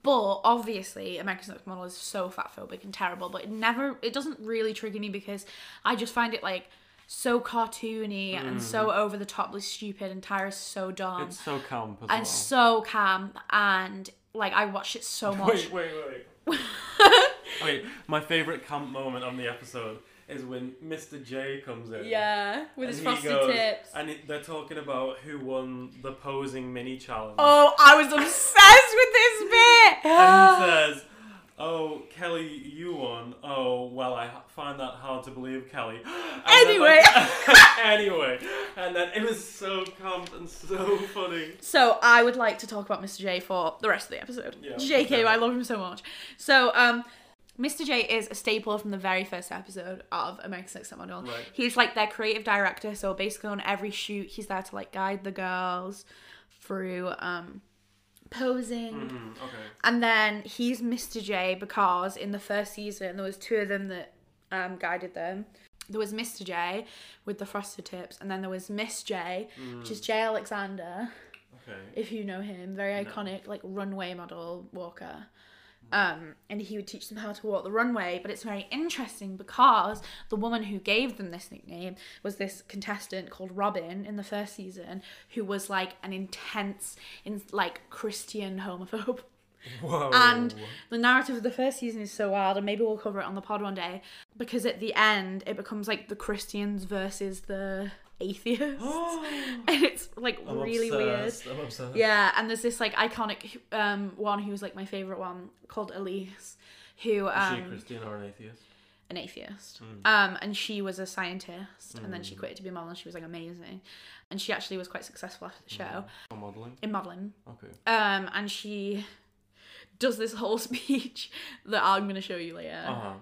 But obviously, American Next Model is so fat phobic and terrible. But it never, it doesn't really trigger me because I just find it like so cartoony and so mm-hmm. over the top, like stupid, and Tyra's so dumb It's so camp as and well. so camp, and like I watched it so (laughs) much. Wait, wait, wait. (laughs) wait, my favorite camp moment on the episode is when Mr. J comes in. Yeah, with his frosted goes- tips. And it, they're talking about who won the posing mini challenge. Oh, I was obsessed with this bit. And he (gasps) says, Oh, Kelly, you won. Oh, well, I find that hard to believe, Kelly. (gasps) And Anyway. like- (laughs) anyway. And then it was so camp and so funny. So I would like to talk about Mr. J for the rest of the episode. Yeah, JK, okay. I love him so much. So um Mr. J is a staple from the very first episode of American Next Top Model. Right. He's like their creative director, so basically on every shoot he's there to like guide the girls through um posing. Mm, okay. And then he's Mr. J because in the first season there was two of them that um, guided them. There was Mr. J with the frosted tips, and then there was Miss J, which is J Alexander, Okay. if you know him, very No. iconic like runway model walker. Um, and he would teach them how to walk the runway, but it's very interesting because the woman who gave them this nickname was this contestant called Robin in the first season, who was like an intense, in like Christian homophobe. Whoa. And the narrative of the first season is so wild, and maybe we'll cover it on the pod one day. Because at the end, it becomes like the Christians versus the atheists, (gasps) and it's like I'm really weird. I'm obsessed. Yeah, and there's this like iconic um one who's like my favorite one called Elyse, who Is she a um Christian or an atheist? an atheist. Mm. Um, and she was a scientist, and then she quit to be a model. and She was like amazing, and she actually was quite successful after the show For modelling? in modeling. Okay. Um, and she does this whole (laughs) speech that I'm gonna show you later. Uh huh.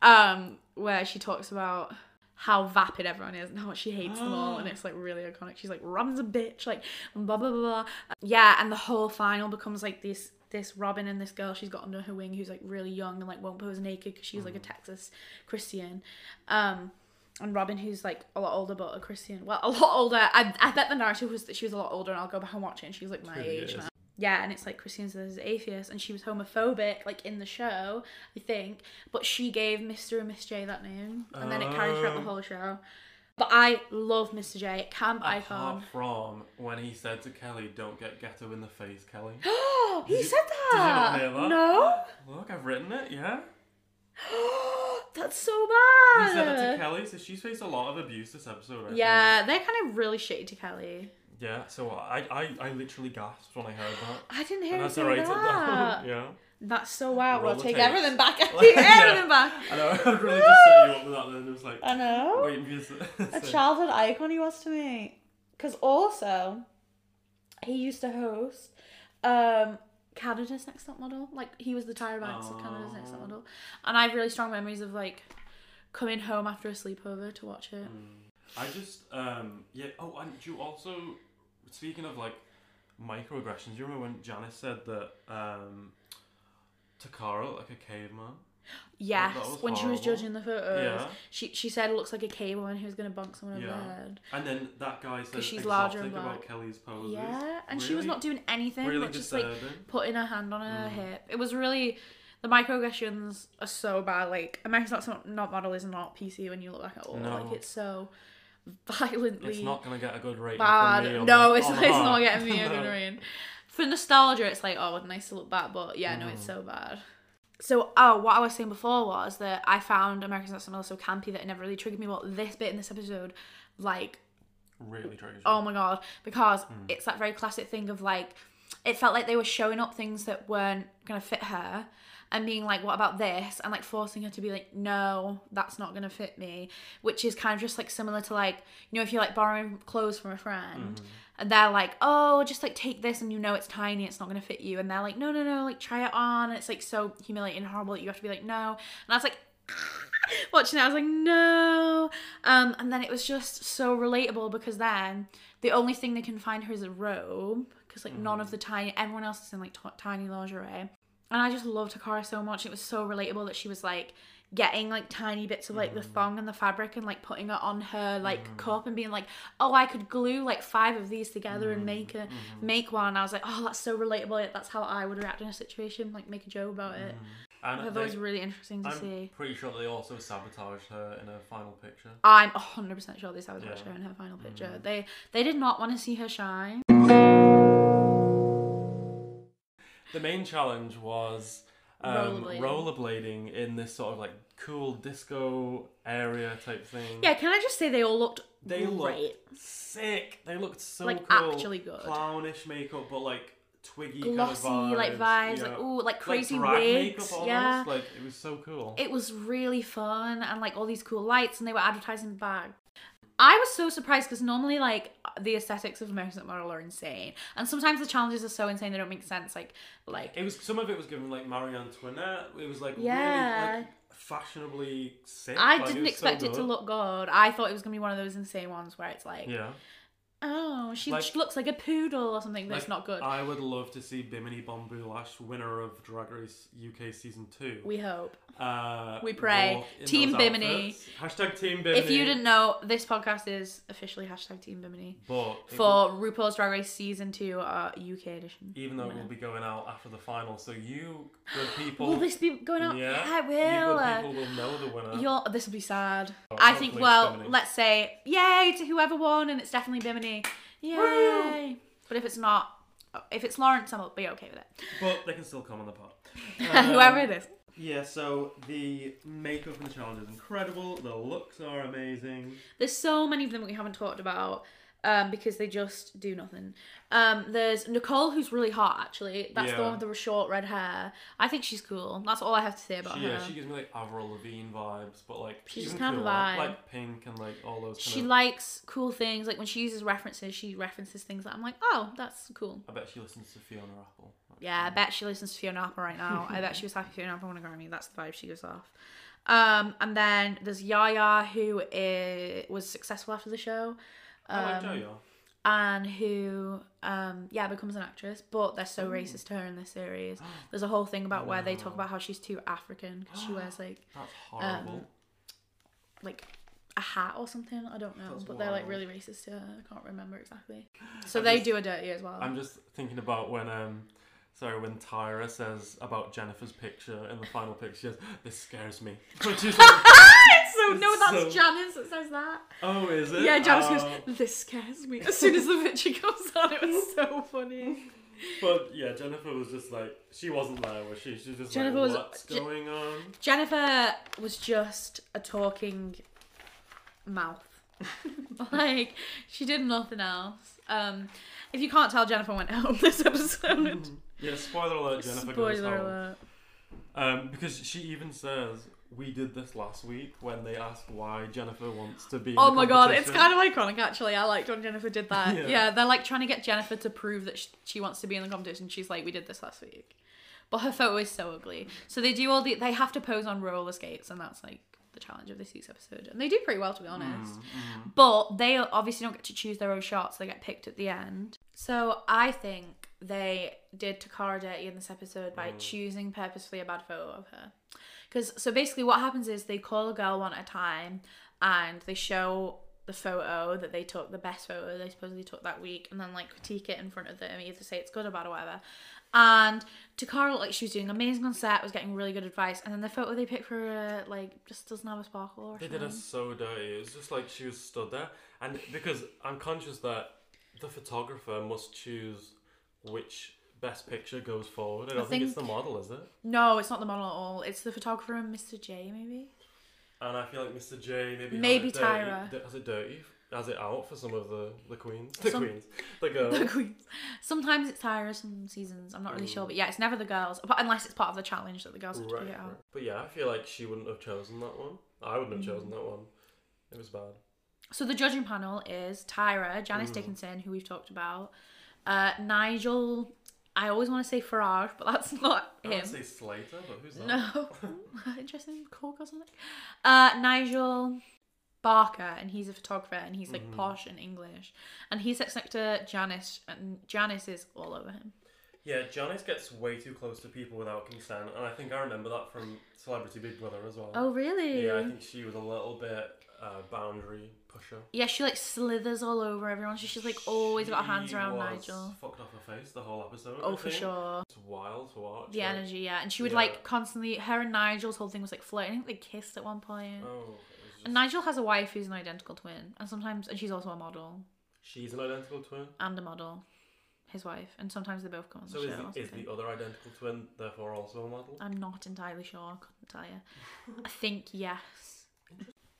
Um, where she talks about how vapid everyone is and how much she hates them all, and it's like really iconic. She's like, "Robin's a bitch," like blah blah blah blah. Yeah, and the whole final becomes like this this Robin and this girl she's got under her wing who's like really young and like won't pose naked because she's like a Texas Christian. Um, and Robin, who's like a lot older but a Christian. Well, a lot older. I, I bet the narrative was that she was a lot older, and I'll go back and watch it, and she's like my age now. Yeah, and it's like Christians versus atheists, and she was homophobic, like in the show, I think. But she gave Mr. and Miss J that name, and then it carried throughout the Oh. whole show. But I love Mr. J, camp icon. Apart from when he said to Kelly, "Don't get ghetto in the face, Kelly." Oh, (gasps) he said did you that. not hear that? No, Look, I've written it. Yeah. (gasps) that's so bad. He said that to Kelly, so she's faced a lot of abuse this episode. I think. yeah, they're kind of really shitty to Kelly. Yeah. So I, I, I literally gasped when I heard that. I didn't hear And I him had say that. (laughs) yeah. That's so wild. Roll We'll take tapes. everything back. Like, (laughs) (laughs) take yeah. everything back. I know. I really just set you up with that. Then it was like I know. waiting for you to a childhood icon he was to me. Because also, he used to host um, Canada's Next Top Model. Like, he was the Tyra Banks of Canada's Next Top Oh. Model. And I have really strong memories of, like, coming home after a sleepover to watch it. I just um yeah. Oh, and do you also speaking of like microaggressions? You remember when Janice said that um Toccara looked like a caveman? Yes, was when she was judging the photos. Yeah. She, she said it looks like a cave woman who's going to bunk someone over Yeah. the head. And then that guy said she's larger and about black. Kelly's poses. Yeah, and she was not doing anything really but just, like, putting her hand on her Mm. hip. It was really the microaggressions are so bad. Like American Not Not Model is not PC when you look back at all. No. Like it's so violently It's not gonna get a good rating bad. from me. on no, it's, it's not (laughs) getting me a good No. rating. For nostalgia, it's like oh, nice to look back, but yeah, no, it's Mm. so bad. so oh, what I was saying before was that I found American Next Top so campy that it never really triggered me. But this bit in this episode, like, Really triggers oh my god, because Hmm. it's that very classic thing of like, it felt like they were showing up things that weren't gonna fit her. And being like, what about this? And like forcing her to be like, no, that's not gonna fit me. Which is kind of just like similar to like, you know, if you're like borrowing clothes from a friend Mm-hmm. and they're like, oh, just like take this and you know it's tiny, it's not gonna fit you. And they're like, no, no, no, like try it on. And it's like so humiliating and horrible that you have to be like, no. And I was like, (laughs) watching it, I was like, no. Um, and then it was just so relatable because then the only thing they can find her is a robe because like none of the tiny, everyone else is in like t- tiny lingerie. And I just loved Toccara so much. It was so relatable that she was like getting like tiny bits of like the mm. thong and the fabric and like putting it on her like mm. cup and being like, oh, I could glue like five of these together and mm. make a make one. I was like, oh, that's so relatable. That's how I would react in a situation. Like make a joke about it. And I thought they- it was really interesting to I'm see. pretty sure they also sabotaged her in her final picture. I'm 100% sure they sabotaged Yeah. Mm. her in her final picture. They they did not want to see her shine. The main challenge was um, Rollerblading. rollerblading in this sort of like cool disco area type thing. Yeah, can I just say they all looked They great. looked sick. They looked so Like, cool. actually good. Clownish makeup, but like twiggy glossy kind of vibes. like vibes, like ooh, like crazy like drag wigs. makeup almost. yeah. Like it was so cool. It was really fun and like all these cool lights and they were advertising the bag. I was so surprised because normally like the aesthetics of American Model are insane, and sometimes the challenges are so insane they don't make sense. Like, like It was some of it was given like Marie Antoinette. It was like Yeah. really like fashionably sick. I like, didn't so expect it to look good. I thought it was gonna be one of those insane ones where it's like, Yeah. Oh, she Like- looks like a poodle or something, That's Like, not good. I would love to see Bimini Bon Boulash, winner of Drag Race UK season two. we hope. uh, we pray. Team Bimini. outfits. Hashtag Team Bimini. If you didn't know, this podcast is officially hashtag Team Bimini but for RuPaul's Drag Race season two, uh, UK edition. even though it Yeah. will be going out after the final, so you good (gasps) people, Will this be going out? yeah, Yeah, it you will. good people will know the winner. You'll, this will be sad. Oh, I think. Well, let's say yay to whoever won, and it's definitely Bimini. Yay! But if it's not, if it's Lawrence, I'll be okay with it. But they can still come on the pod. (laughs) whoever it is. Yeah, so the makeup and the challenge is incredible. The looks are amazing. There's so many of them we haven't talked about um, because they just do nothing. Um, there's Nicole, who's really hot. Actually, that's the Yeah. one with the short red hair. I think she's cool. That's all I have to say about She, her. yeah, she gives me like Avril Lavigne vibes, but like She's even kind of cooler. vibe. like pink and like all those. Kind she of, likes cool things. Like when she uses references, she references things that I'm like, oh, that's cool. I bet she listens to Fiona Apple. Yeah, I bet she listens to Fiona Apple right now. I bet she (laughs) was happy Fiona Apple won a Grammy. That's the vibe she gives off. Um, and then there's Yaya, who is, was successful after the show. I like Um, Jojo. and who um yeah becomes an actress but they're so racist to her in this series (gasps) there's a whole thing about where they talk about how she's too african because she wears (gasps) like That's horrible. um, like a hat or something i don't know That's but they're like really racist to her i can't remember exactly (gasps) so I'm they just- do a dirty as well I'm just thinking about when um sorry when Tyra says about Jennifer's picture in the final picture. She says, "This scares me." Which is like, no that's so- janice that says that oh, is it? yeah janice Oh. goes this scares me as soon as the picture (laughs) comes on it was so funny But yeah, Jennifer was just like she wasn't there, was she? She was just Jennifer like, was- "What's Je- going on?" Jennifer was just a talking mouth. (laughs) like she did nothing else. Um, if you can't tell, Jennifer went home (laughs) this episode. Yeah, spoiler alert. Jennifer goes Spoiler home. alert. Um, because she even says we did this last week when they asked why Jennifer wants to be. in Oh my god, it's kind of iconic actually. I liked when Jennifer did that. Yeah. Yeah. they're like trying to get Jennifer to prove that sh- she wants to be in the competition. She's like, we did this last week. But her photo is so ugly. So they do all the, they have to pose on roller skates, and that's like the challenge of this week's episode. And they do pretty well, to be honest. Mm, But they obviously don't get to choose their own shots, they get picked at the end. So I think they did Toccara dirty in this episode by Mm. choosing purposefully a bad photo of her. Because so basically, what happens is they call a girl one at a time and they show the photo that they took, the best photo they supposedly took that week, and then like critique it in front of them, either say it's good or bad or whatever. And to Carl, like she was doing amazing on set, was getting really good advice, and then the photo they picked for her like just doesn't have a sparkle or They did her so dirty. It was just like she was stood there, and because I'm conscious that the photographer must choose which Best Picture goes forward. I don't think, it's the model, is it? No, it's not the model at all. It's the photographer and Mr. J, maybe. And I feel like Mr. J maybe has Maybe it dirty- Tyra. d- has it dirty, has it out for some of the the queens, the Some- queens, the (laughs) girls. The queens. Sometimes it's Tyra, some seasons. I'm not really sure, Mm. but yeah, it's never the girls, but unless it's part of the challenge that the girls have to Right, put it out. But yeah, I feel like she wouldn't have chosen that one. I wouldn't have Mm. chosen that one. It was bad. So the judging panel is Tyra, Janice Mm. Dickinson, who we've talked about, uh, Nigel. I always want to say Farage, but that's (laughs) not I him. want to say Slater, but who's that? No, (laughs) interesting cork or something. Uh, Nigel Barker, and he's a photographer, and he's like Mhm. posh and English, and he sits next to Janice, and Janice is all over him. Yeah, Janice gets way too close to people without consent, and I think I remember that from Celebrity Big Brother as well. Oh really? Yeah, I think she was a little bit uh, boundary pusher. Yeah, she like slithers all over everyone. She's like always got her hands She around was Nigel. Fucked off her face the whole episode. Oh, I for think. sure. It's wild to watch. The like- energy, yeah. And she would Yeah. like constantly, her and Nigel's whole thing was like flirting. I think they kissed at one point. Oh, it was just- And Nigel has a wife who's an identical twin. And sometimes, and she's also a model she's an identical twin. and a model. His wife. And sometimes they both come on So the is show. or the, is something. the other identical twin therefore also a model? I'm not entirely sure. I couldn't tell you. I think yes.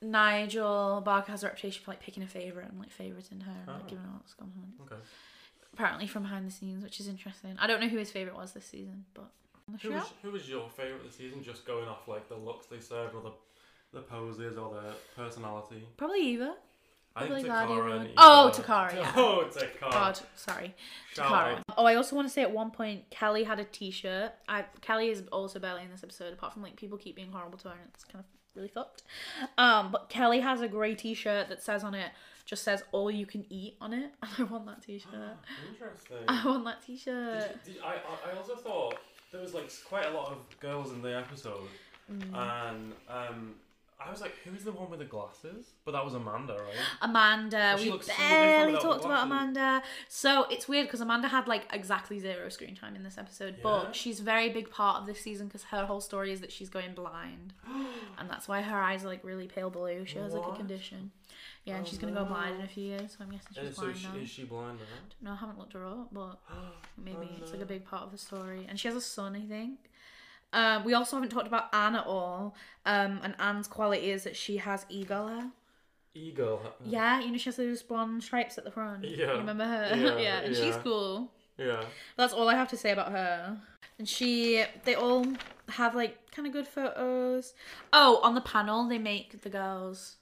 Nigel Barker has a reputation for like picking a favourite and like favouriting her and like Oh. giving her lots of compliments. Okay. Apparently from behind the scenes, which is interesting. I don't know who his favourite was this season, but Who was, who was your favourite this season? Just going off like the looks they served or the the poses or the personality. Probably Eva. I think Toccara and Oh, Toccara, yeah. (laughs) Oh, Toccara. God, sorry. Toccara. Oh, I also want to say at one point Kelly had a T-shirt. I Kelly is also barely in this episode, apart from like people keep being horrible to her, and it's kind of really fucked. Um, but Kelly has a grey T-shirt that says on it, just says "all you can eat" on it, (laughs) and I want that T-shirt. Interesting. I want that T-shirt. you, did, I, I I also thought there was like quite a lot of girls in the episode, Mm. and um, I was like, who is the one with the glasses? But that was Amanda, right? Amanda, She we looks so barely talked about. Amanda. So it's weird because Amanda had like exactly zero screen time in this episode, Yeah. but she's a very big part of this season because her whole story is that she's going blind, (gasps) and that's why her eyes are like really pale blue. She has like a condition. Yeah, and Oh, she's gonna go blind in a few years, so I'm guessing And she's so blind she, now. is she blind now? No, I haven't looked her up, but (gasps) maybe Oh, it's like a big part of the story. And she has a son, I think. Um, we also haven't talked about Anne at all. Um, and Anne's quality is that she has eagle hair. Eagle. Yeah, you know she has those blonde stripes at the front. Yeah. You remember her? Yeah, (laughs) and she's cool. Yeah. That's all I have to say about her. And she, they all have like kind of good photos. Oh, on the panel they make the girls,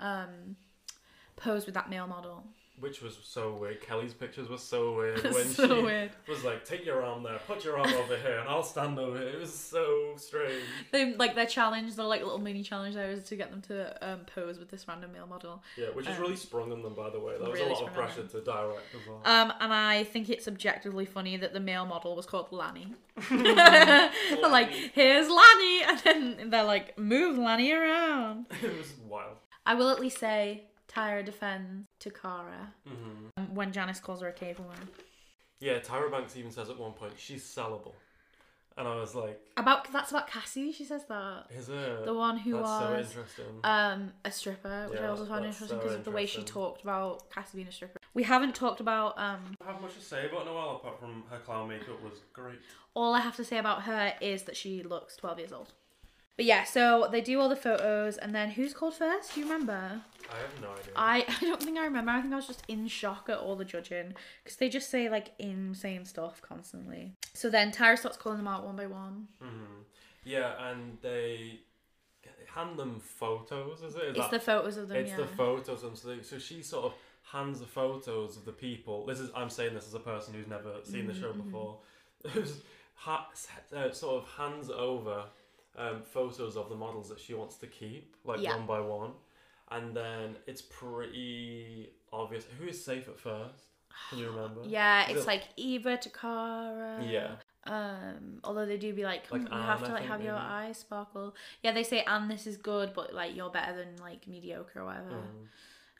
um, pose with that male model. Which was so weird. Kelly's pictures were so weird (laughs) when so she weird. was like, "Take your arm there, put your arm over here, and I'll stand over here." It was so strange. They like their challenge, their like little mini challenge there is to get them to um, pose with this random male model. Yeah, which is Um, really sprung on them, by the way. That was really a lot of pressure to direct as well. Um, and I think it's objectively funny that the male model was called Lanny. (laughs) like, here's Lanny, (laughs) and then they're like, move Lanny around. it was wild. I will at least say Tyra defends Toccara hmm um, when Janice calls her a cavewoman. Yeah, Tyra Banks even says at one point she's sellable, and I was like, About that's about Cassie. She says that "Is it?" the one who That's so was interesting. um a stripper, which I also found that's interesting so because of the way she talked about Cassie being a stripper. We haven't talked about um I have much to say about Noelle apart from her clown makeup was great. all I have to say about her is that she looks 12 years old. But yeah, so they do all the photos, and then who's called first? Do you remember? I have no idea. I, (laughs) I don't think I remember. I think I was just in shock at all the judging because they just say like insane stuff constantly. So then Tyra starts calling them out one by one. hmm Yeah, and they hand them photos. Is it? Is It's that- the photos of them. it's yeah. the photos, and so, they, so she sort of hands the photos of the people. This is I'm saying this as a person who's never seen the show Mhm, mhm. before. (laughs) Who's ha- uh, sort of hands over um, photos of the models that she wants to keep, like Yeah. one by one, and then it's pretty obvious who is safe at first. Can you remember? (gasps) Yeah, Is it's it- like Eva Toccara. Yeah. Um, although they do be like, Like "Hmm, you have Anne, to I like think, have your maybe. eyes sparkle. Yeah, they say, "And this is good, but like you're better than like mediocre or whatever." Mm.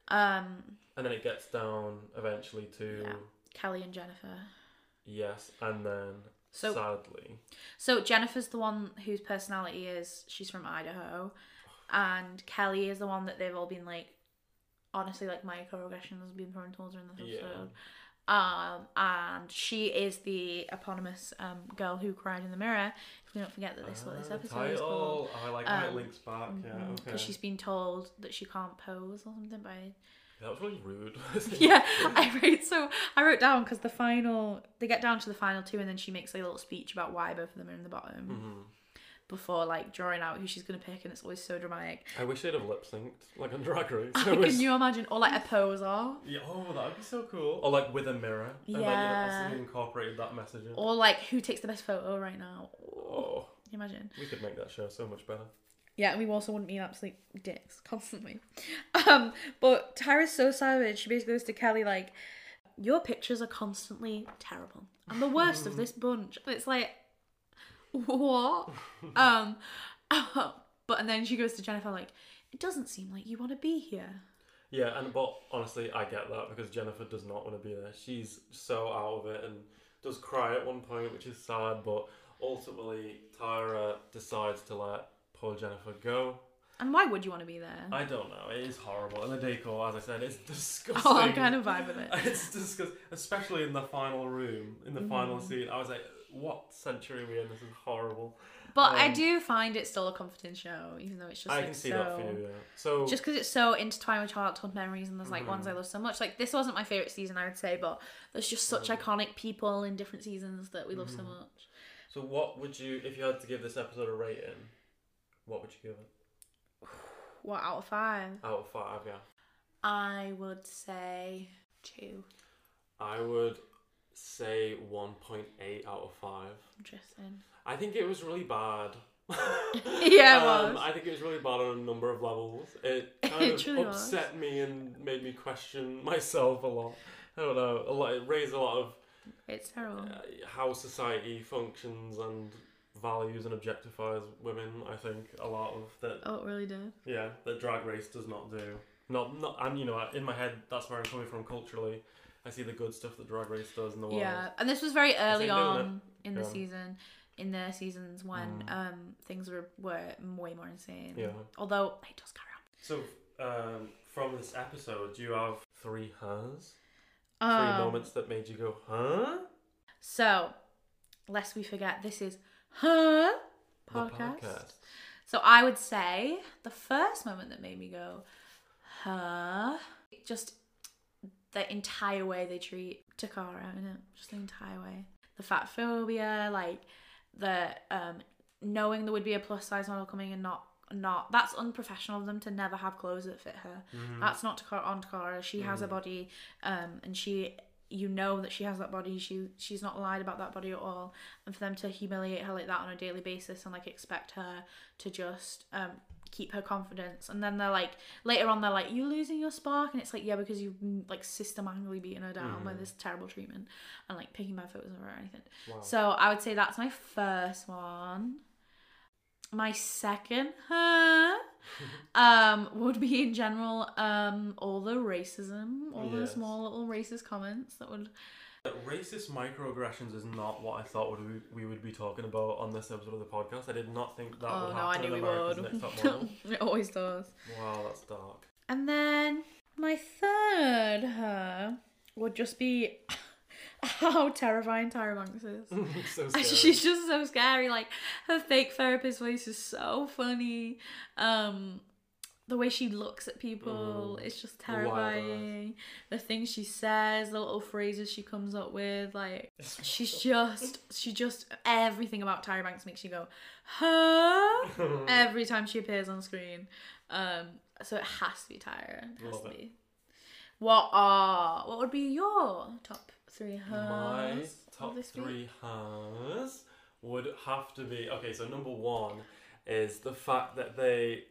Um, And then it gets down eventually to Yeah. Kelly and Jennifer. yes, and then So- sadly, So Jennifer's the one whose personality is she's from Idaho, and Kelly is the one that they've all been like, honestly, like microaggressions been thrown towards her in this Yeah. episode. Um, and she is the eponymous um, girl who cried in the mirror. If we don't forget that this is what this Ah, episode is called. title. I like how it Um, links back. Yeah, okay. Because she's been told that she can't pose or something by That was really rude. (laughs) yeah, I wrote so I wrote down because the final they get down to the final two and then she makes like, a little speech about why both of them are in the bottom Mhm. before like drawing out who she's gonna pick and it's always so dramatic. I wish they'd have lip synced like on Drag Race. (laughs) I Can wish- you imagine? Or like a pose, poser, Yeah, oh, that would be so cool. Or like with a mirror. I bet you Yeah. incorporated that message in. or like who takes the best photo right now. Oh, Can you imagine? we could make that show so much better. Yeah, and we also wouldn't be absolute dicks (laughs) constantly. Um, but Tyra's so savage. She basically goes to Kelly like, "Your pictures are constantly terrible. I'm the worst of this bunch." And it's like, what? (laughs) um, (laughs) but and then she goes to Jennifer like, "It doesn't seem like you want to be here." Yeah, and but honestly, I get that because Jennifer does not want to be there. She's so out of it and does cry at one point, which is sad. But ultimately, Tyra decides to let poor Jennifer go. And why would you want to be there? I don't know. It is horrible, and the decor, as I said, is (laughs) disgusting. oh, I'm kind of vibe with it. (laughs) It's disgusting, especially in the final room, in the final Mm-hmm. scene. I was like, "What century are we in? This is horrible." But I Um, do find it still a comforting show, even though it's just I like can see so. that for you. Yeah. So just because it's so intertwined with childhood memories and there's like ones Mhm. I love so much. Like this wasn't my favorite season, I would say, but there's just such Mhm. iconic people in different seasons that we love so Mhm. much. So what would you, if you had to give this episode a rating, what would you give it? (sighs) What out of five? Out of five, yeah. I would say two. I would say 1.8 out of 5. Interesting. I think it was really bad. (laughs) Yeah, it Um, was. I think it was really bad on a number of levels. It (laughs) kind It of truly was. upset me and made me question (laughs) myself a lot. I don't know. A lot, it raised a lot of It's terrible. uh, how society functions and values and objectifies women. I think a lot of that. Oh, it really did. Yeah, that Drag Race does not do. Not not. And you know, in my head, that's where I'm coming from culturally. I see the good stuff that Drag Race does in the world. Yeah, and this was very early on in the season, in their seasons when Mm. um things were were way more insane. Yeah. Although it does carry on. So, um, from this episode, do you have three? Three Um, moments that made you go, huh? So, lest we forget, this is her The podcast. So I would say the first moment that made me go, huh? just the entire way they treat Toccara in it, just the entire way. The fat phobia, like the um knowing there would be a plus size model coming and not not that's unprofessional of them to never have clothes that fit her. Mhm. That's not Toccara on Toccara. She has a Mhm. body, um, and she you know that she has that body. She she's not lied about that body at all. And for them to humiliate her like that on a daily basis and like expect her to just um keep her confidence, and then they're like later on they're like you losing your spark, and it's like yeah because you've mm, like systematically beaten her down by Mhm. this terrible treatment and like picking my photos of her or anything. Wow. So I would say that's my first one. My second huh, um would be in general um all the racism, all the small little racist comments that would Racist microaggressions is not what I thought would we, we would be talking about on this episode of the podcast. I did not think that oh would no I happen knew in we America's would. Next Top (laughs) it always does. wow, that's dark. And then my third her would just be (laughs) how terrifying Tyra Banks is. (laughs) so (laughs) scary. She's just so scary. Like her fake therapist voice is so funny. Um, the way she looks at people Mm. is just The wild terrifying. The things she says, the little phrases she comes up with, like she's just she just everything about Tyra Banks makes you go, huh? Every time she appears on screen. Um, so it has to be Tyra. It has Love to it. be. What are what would be your top three hers? My top three has would have to be okay. So number one is the fact that they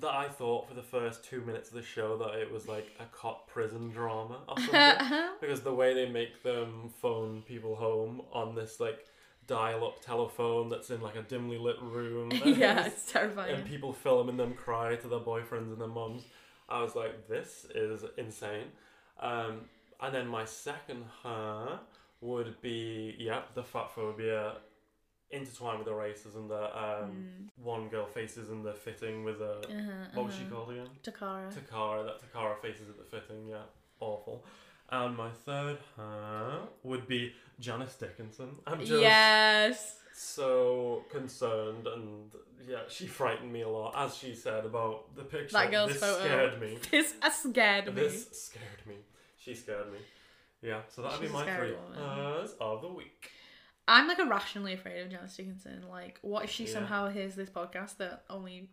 that I thought for the first two minutes of the show that it was like a cop prison drama or (laughs) something because the way they make them phone people home on this like dial-up telephone that's in like a dimly lit room (laughs) yeah, (laughs) it's terrifying. and people filming them cry to their boyfriends and their mums. I was like, this is insane. Um, and then my second her would be, yeah, the fat phobia intertwined with the racism that um, Mm. one girl faces in the fitting with a. Uh-huh, What was she uh-huh. called again? Toccara. Toccara, that Toccara faces at the fitting, yeah, awful. And my third huh, would be Janice Dickinson. I'm just Yes. so concerned and yeah, she frightened me a lot, as she said about the picture. That girl's this photo. scared me. (laughs) This scared me. This scared me. She scared me. Yeah, so that'd She's be a my scary three woman. of the week. I'm like irrationally afraid of Janice Dickinson. Like, what if she Yeah. somehow hears this podcast that only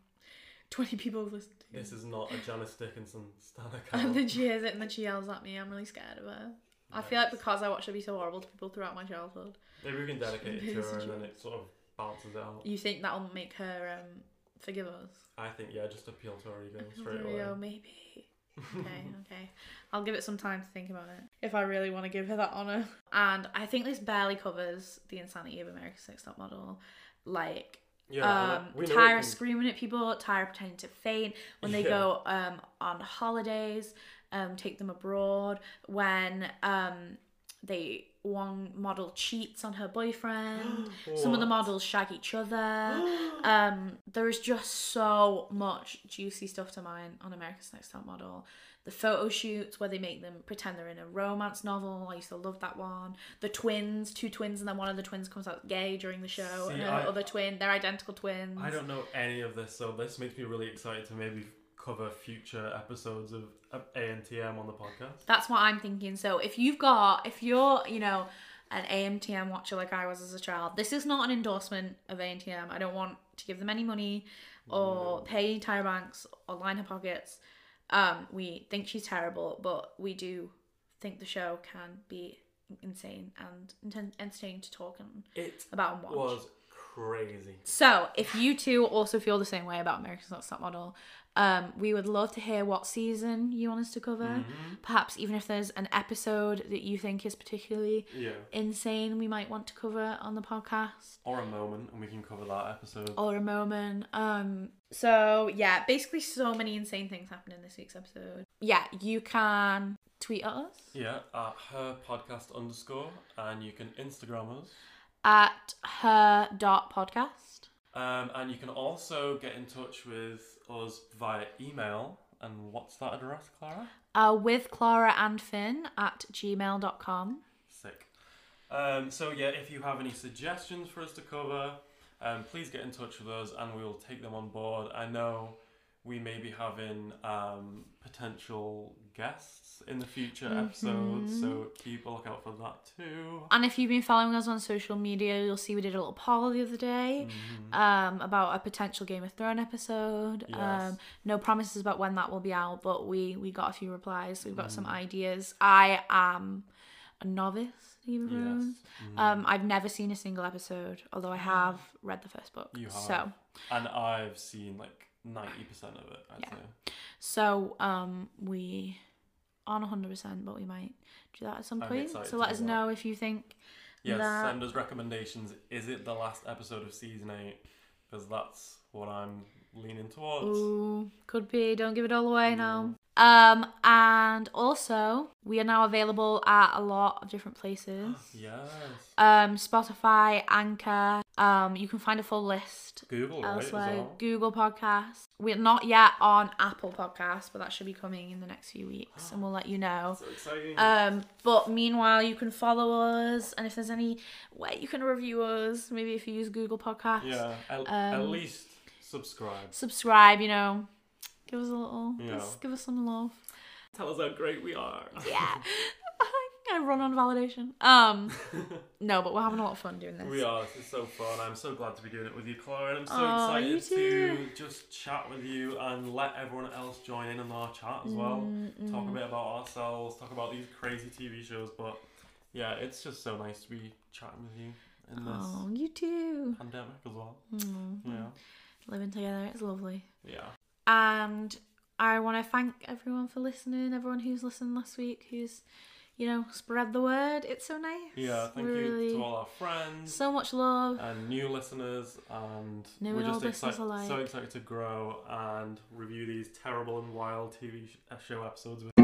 20 people have listened to? This is not a Janice Dickinson stan (laughs) account. And then she hears it and then she yells at me. I'm really scared of her. I feel like because I watched her be so horrible to people throughout my childhood. Maybe we can dedicate it to This her is and then it sort of bounces out. You think that'll make her um, forgive us? I think, yeah, just appeal to her ego straight away. go, maybe. Okay, okay. I'll give it some time to think about it. If I really want to give her that honour. And I think this barely covers the insanity of America's Next Top Model. Like, Yeah, um, Tyra can- screaming at people, Tyra pretending to faint when they Yeah. go um, on holidays, um, take them abroad, when um, they one model cheats on her boyfriend, (gasps) some of the models shag each other. (gasps) um, there is just so much juicy stuff to mine on America's Next Top Model. The photo shoots where they make them pretend they're in a romance novel. I used to love that one. The twins, two twins, and then one of the twins comes out gay during the show, See, and the I- other twin, they're identical twins. I don't know any of this, so this makes me really excited to maybe cover future episodes of ANTM on the podcast. That's what I'm thinking. So if you've got, if you're, you know, an AMTM watcher like I was as a child, this is not an endorsement of AMTM. I don't want to give them any money or pay Tyra Banks or line her pockets. Um, we think she's terrible, but we do think the show can be insane and entertaining to talk and It about and watch. was crazy. So, if you two also feel the same way about America's Next Top Model, um, we would love to hear what season you want us to cover. Mm-hmm. Perhaps even if there's an episode that you think is particularly Yeah. insane, we might want to cover on the podcast Or a moment, and we can cover that episode. or a moment. Um, so yeah, basically, so many insane things happened in this week's episode. Yeah, you can tweet at us Yeah, at her podcast underscore, and you can Instagram us. at her dot podcast. Um, and you can also get in touch with us via email. And what's that address, Clara? Uh, with Clara and Finn at gmail.com. Sick. Um, so yeah, if you have any suggestions for us to cover, um, please get in touch with us, and we will take them on board. I know we may be having um, potential guests in the future episodes, so keep a lookout for that too. And if you've been following us on social media, you'll see we did a little poll the other day um, about a potential Game of Thrones episode. Yes. Um, no promises about when that will be out, but we we got a few replies. So we've got Mm. some ideas. I am a novice Game of Yes. Thrones. Um, I've never seen a single episode, although I have read the first book. You have. So And I've seen like ninety percent of it. I'd Yeah. say. so um we hundred percent, but we might do that at some I'm point. So let us that. know if you think Yes, that send us recommendations. Is it the last episode of season eight? Because that's what I'm leaning towards. Ooh, could be. Don't give it all away now. Um, and also we are now available at a lot of different places. (gasps) Yes. Um, Spotify, Anchor. Um, you can find a full list Google, right? As elsewhere. well. Google Podcasts. We're not yet on Apple Podcasts, but that should be coming in the next few weeks, and we'll let you know. (gasps) So exciting. Um, but meanwhile, you can follow us, and if there's any way you can review us, maybe if you use Google Podcasts, yeah, at, at um, least subscribe. subscribe. You know, give us a little, Yeah. just give us some love. Tell us how great we are. Yeah, (laughs) I run on validation. Um, (laughs) no, but we're having a lot of fun doing this. we are. This is so fun. I'm so glad to be doing it with you, Clara, and I'm so you excited to just chat with you and let everyone else join in on our chat as well. Mm, Talk a bit about ourselves. Talk about these crazy TV shows. But yeah, it's just so nice to be chatting with you in this Oh, you too. pandemic as well. Mm, Yeah. Living together, it's lovely. Yeah. And I want to thank everyone for listening. Everyone who's listened last week, who's, you know, spread the word. It's so nice. Yeah. Thank We're you really to all our friends. so much love. and new listeners, and New we're and just excited, so excited to grow and review these terrible and wild TV uh, show episodes with